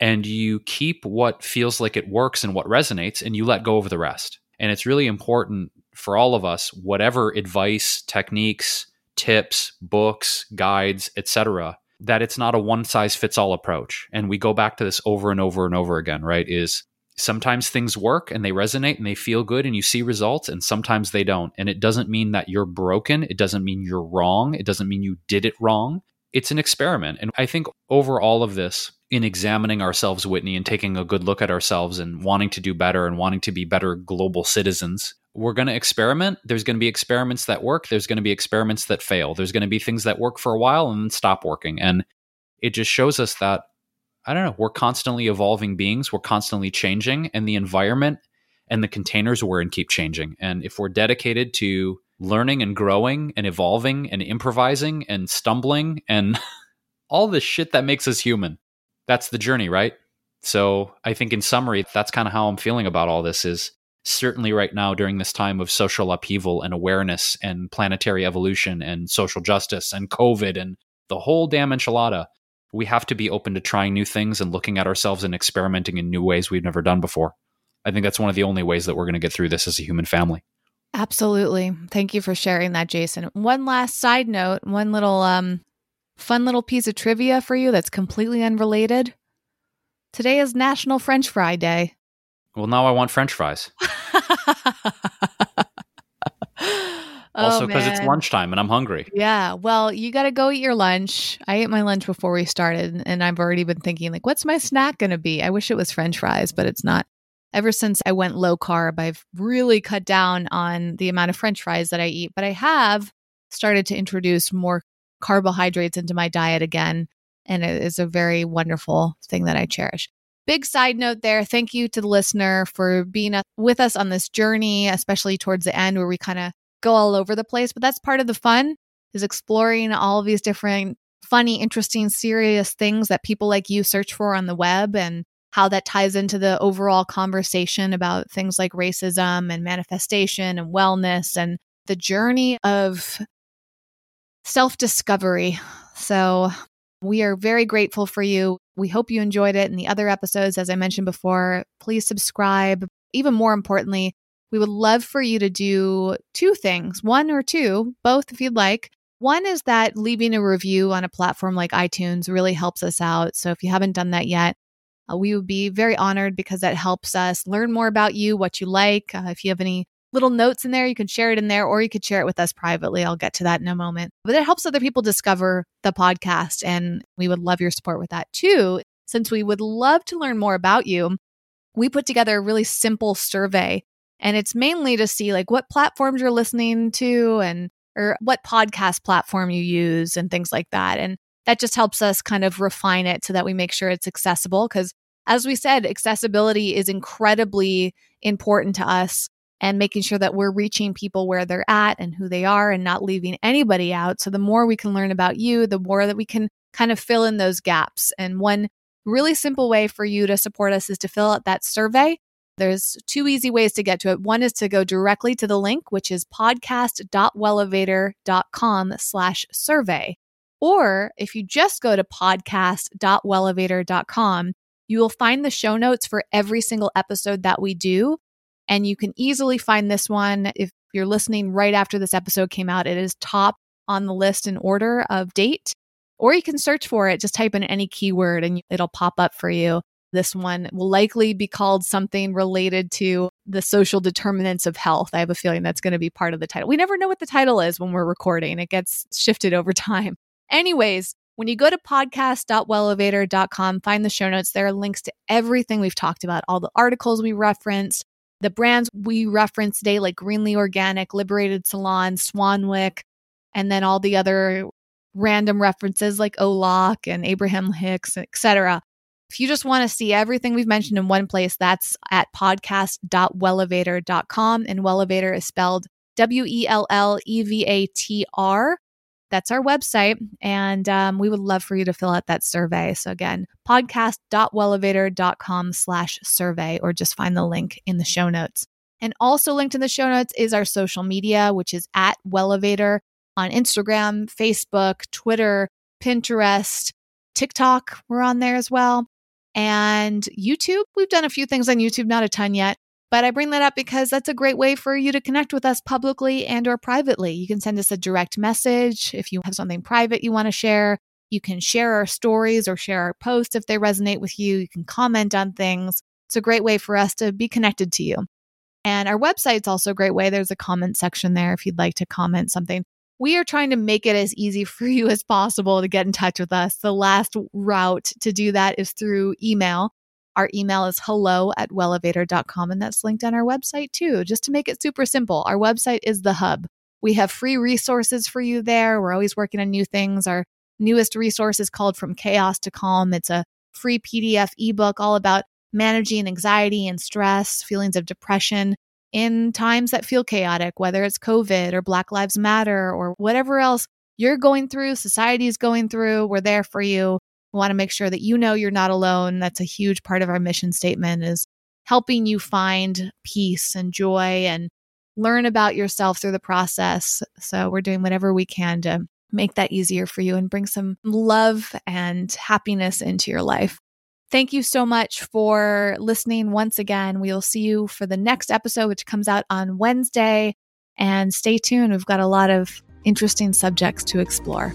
Speaker 2: and you keep what feels like it works and what resonates and you let go of the rest. And it's really important for all of us whatever advice, techniques, tips, books, guides, etc., that it's not a one size fits all approach. And we go back to this over and over and over again, right? Is sometimes things work and they resonate and they feel good and you see results and sometimes they don't. And it doesn't mean that you're broken, it doesn't mean you're wrong, it doesn't mean you did it wrong. It's an experiment. And I think over all of this, in examining ourselves, Whitney, and taking a good look at ourselves and wanting to do better and wanting to be better global citizens, we're going to experiment. There's going to be experiments that work. There's going to be experiments that fail. There's going to be things that work for a while and then stop working. And it just shows us that, I don't know, we're constantly evolving beings. We're constantly changing, and the environment and the containers we're in keep changing. And if we're dedicated to learning and growing and evolving and improvising and stumbling and [laughs] all the shit that makes us human, that's the journey, right? So I think in summary, that's kind of how I'm feeling about all this is certainly right now during this time of social upheaval and awareness and planetary evolution and social justice and COVID and the whole damn enchilada, we have to be open to trying new things and looking at ourselves and experimenting in new ways we've never done before. I think that's one of the only ways that we're going to get through this as a human family.
Speaker 3: Absolutely. Thank you for sharing that, Jason. One last side note, one little um Fun little piece of trivia for you that's completely unrelated. Today is National French Fry Day.
Speaker 2: Well, now I want French fries. [laughs] also, because oh, it's lunchtime and I'm hungry.
Speaker 3: Yeah. Well, you got to go eat your lunch. I ate my lunch before we started, and I've already been thinking, like, what's my snack going to be? I wish it was French fries, but it's not. Ever since I went low carb, I've really cut down on the amount of French fries that I eat, but I have started to introduce more carbohydrates into my diet again. And it is a very wonderful thing that I cherish. Big side note there. Thank you to the listener for being with us on this journey, especially towards the end where we kind of go all over the place. But that's part of the fun is exploring all these different funny, interesting, serious things that people like you search for on the web and how that ties into the overall conversation about things like racism and manifestation and wellness and the journey of self discovery. So, we are very grateful for you. We hope you enjoyed it. And the other episodes, as I mentioned before, please subscribe. Even more importantly, we would love for you to do two things one or two, both if you'd like. One is that leaving a review on a platform like iTunes really helps us out. So if you haven't done that yet, uh, we would be very honored because that helps us learn more about you, what you like. Uh, if you have any little notes in there, you can share it in there or you could share it with us privately. I'll get to that in a moment. But it helps other people discover the podcast. And we would love your support with that too. Since we would love to learn more about you, we put together a really simple survey. And it's mainly to see like what platforms you're listening to and or what podcast platform you use and things like that. And that just helps us kind of refine it so that we make sure it's accessible. Because as we said, accessibility is incredibly important to us and making sure that we're reaching people where they're at and who they are and not leaving anybody out. So the more we can learn about you, the more that we can kind of fill in those gaps. And one really simple way for you to support us is to fill out that survey. There's two easy ways to get to it. One is to go directly to the link, which is podcast.wellevatr.com slash survey. Or if you just go to podcast.wellevatr.com, you will find the show notes for every single episode that we do. And you can easily find this one if you're listening right after this episode came out. It is top on the list in order of date. Or you can search for it, just type in any keyword and it'll pop up for you. This one will likely be called something related to the social determinants of health. I have a feeling that's going to be part of the title. We never know what the title is when we're recording, it gets shifted over [laughs] time. Anyways, when you go to podcast.wellevatr.com, find the show notes. There are links to everything we've talked about, all the articles we referenced, the brands we referenced today, like Greenly Organic, Liberated Salon, Swanwick, and then all the other random references like Au Lac and Abraham Hicks, etc. If you just want to see everything we've mentioned in one place, that's at podcast.wellevatr.com. And Wellevatr is spelled W E L L E V A T R that's our website. And um, we would love for you to fill out that survey. So again, podcast.wellevatr.com slash survey, or just find the link in the show notes. And also linked in the show notes is our social media, which is at Wellevatr on Instagram, Facebook, Twitter, Pinterest, TikTok. We're on there as well. And YouTube. We've done a few things on YouTube, not a ton yet. But I bring that up because that's a great way for you to connect with us publicly and or privately. You can send us a direct message if you have something private you want to share. You can share our stories or share our posts if they resonate with you. You can comment on things. It's a great way for us to be connected to you. And our website's also a great way. There's a comment section there if you'd like to comment something. We are trying to make it as easy [laughs] for you as possible to get in touch with us. The last route to do that is through email. Our email is hello at wellevatr.com, and that's linked on our website too, just to make it super simple. Our website is the hub. We have free resources for you there. We're always working on new things. Our newest resource is called From Chaos to Calm. It's a free PDF ebook all about managing anxiety and stress, feelings of depression in times that feel chaotic, whether it's COVID or Black Lives Matter or whatever else you're going through, society is going through. We're there for you. We want to make sure that you know you're not alone. That's a huge part of our mission statement is helping you find peace and joy and learn about yourself through the process. So we're doing whatever we can to make that easier for you and bring some love and happiness into your life. Thank you so much for listening once again. We'll see you for the next episode, which comes out on Wednesday. And stay tuned. We've got a lot of interesting subjects to explore.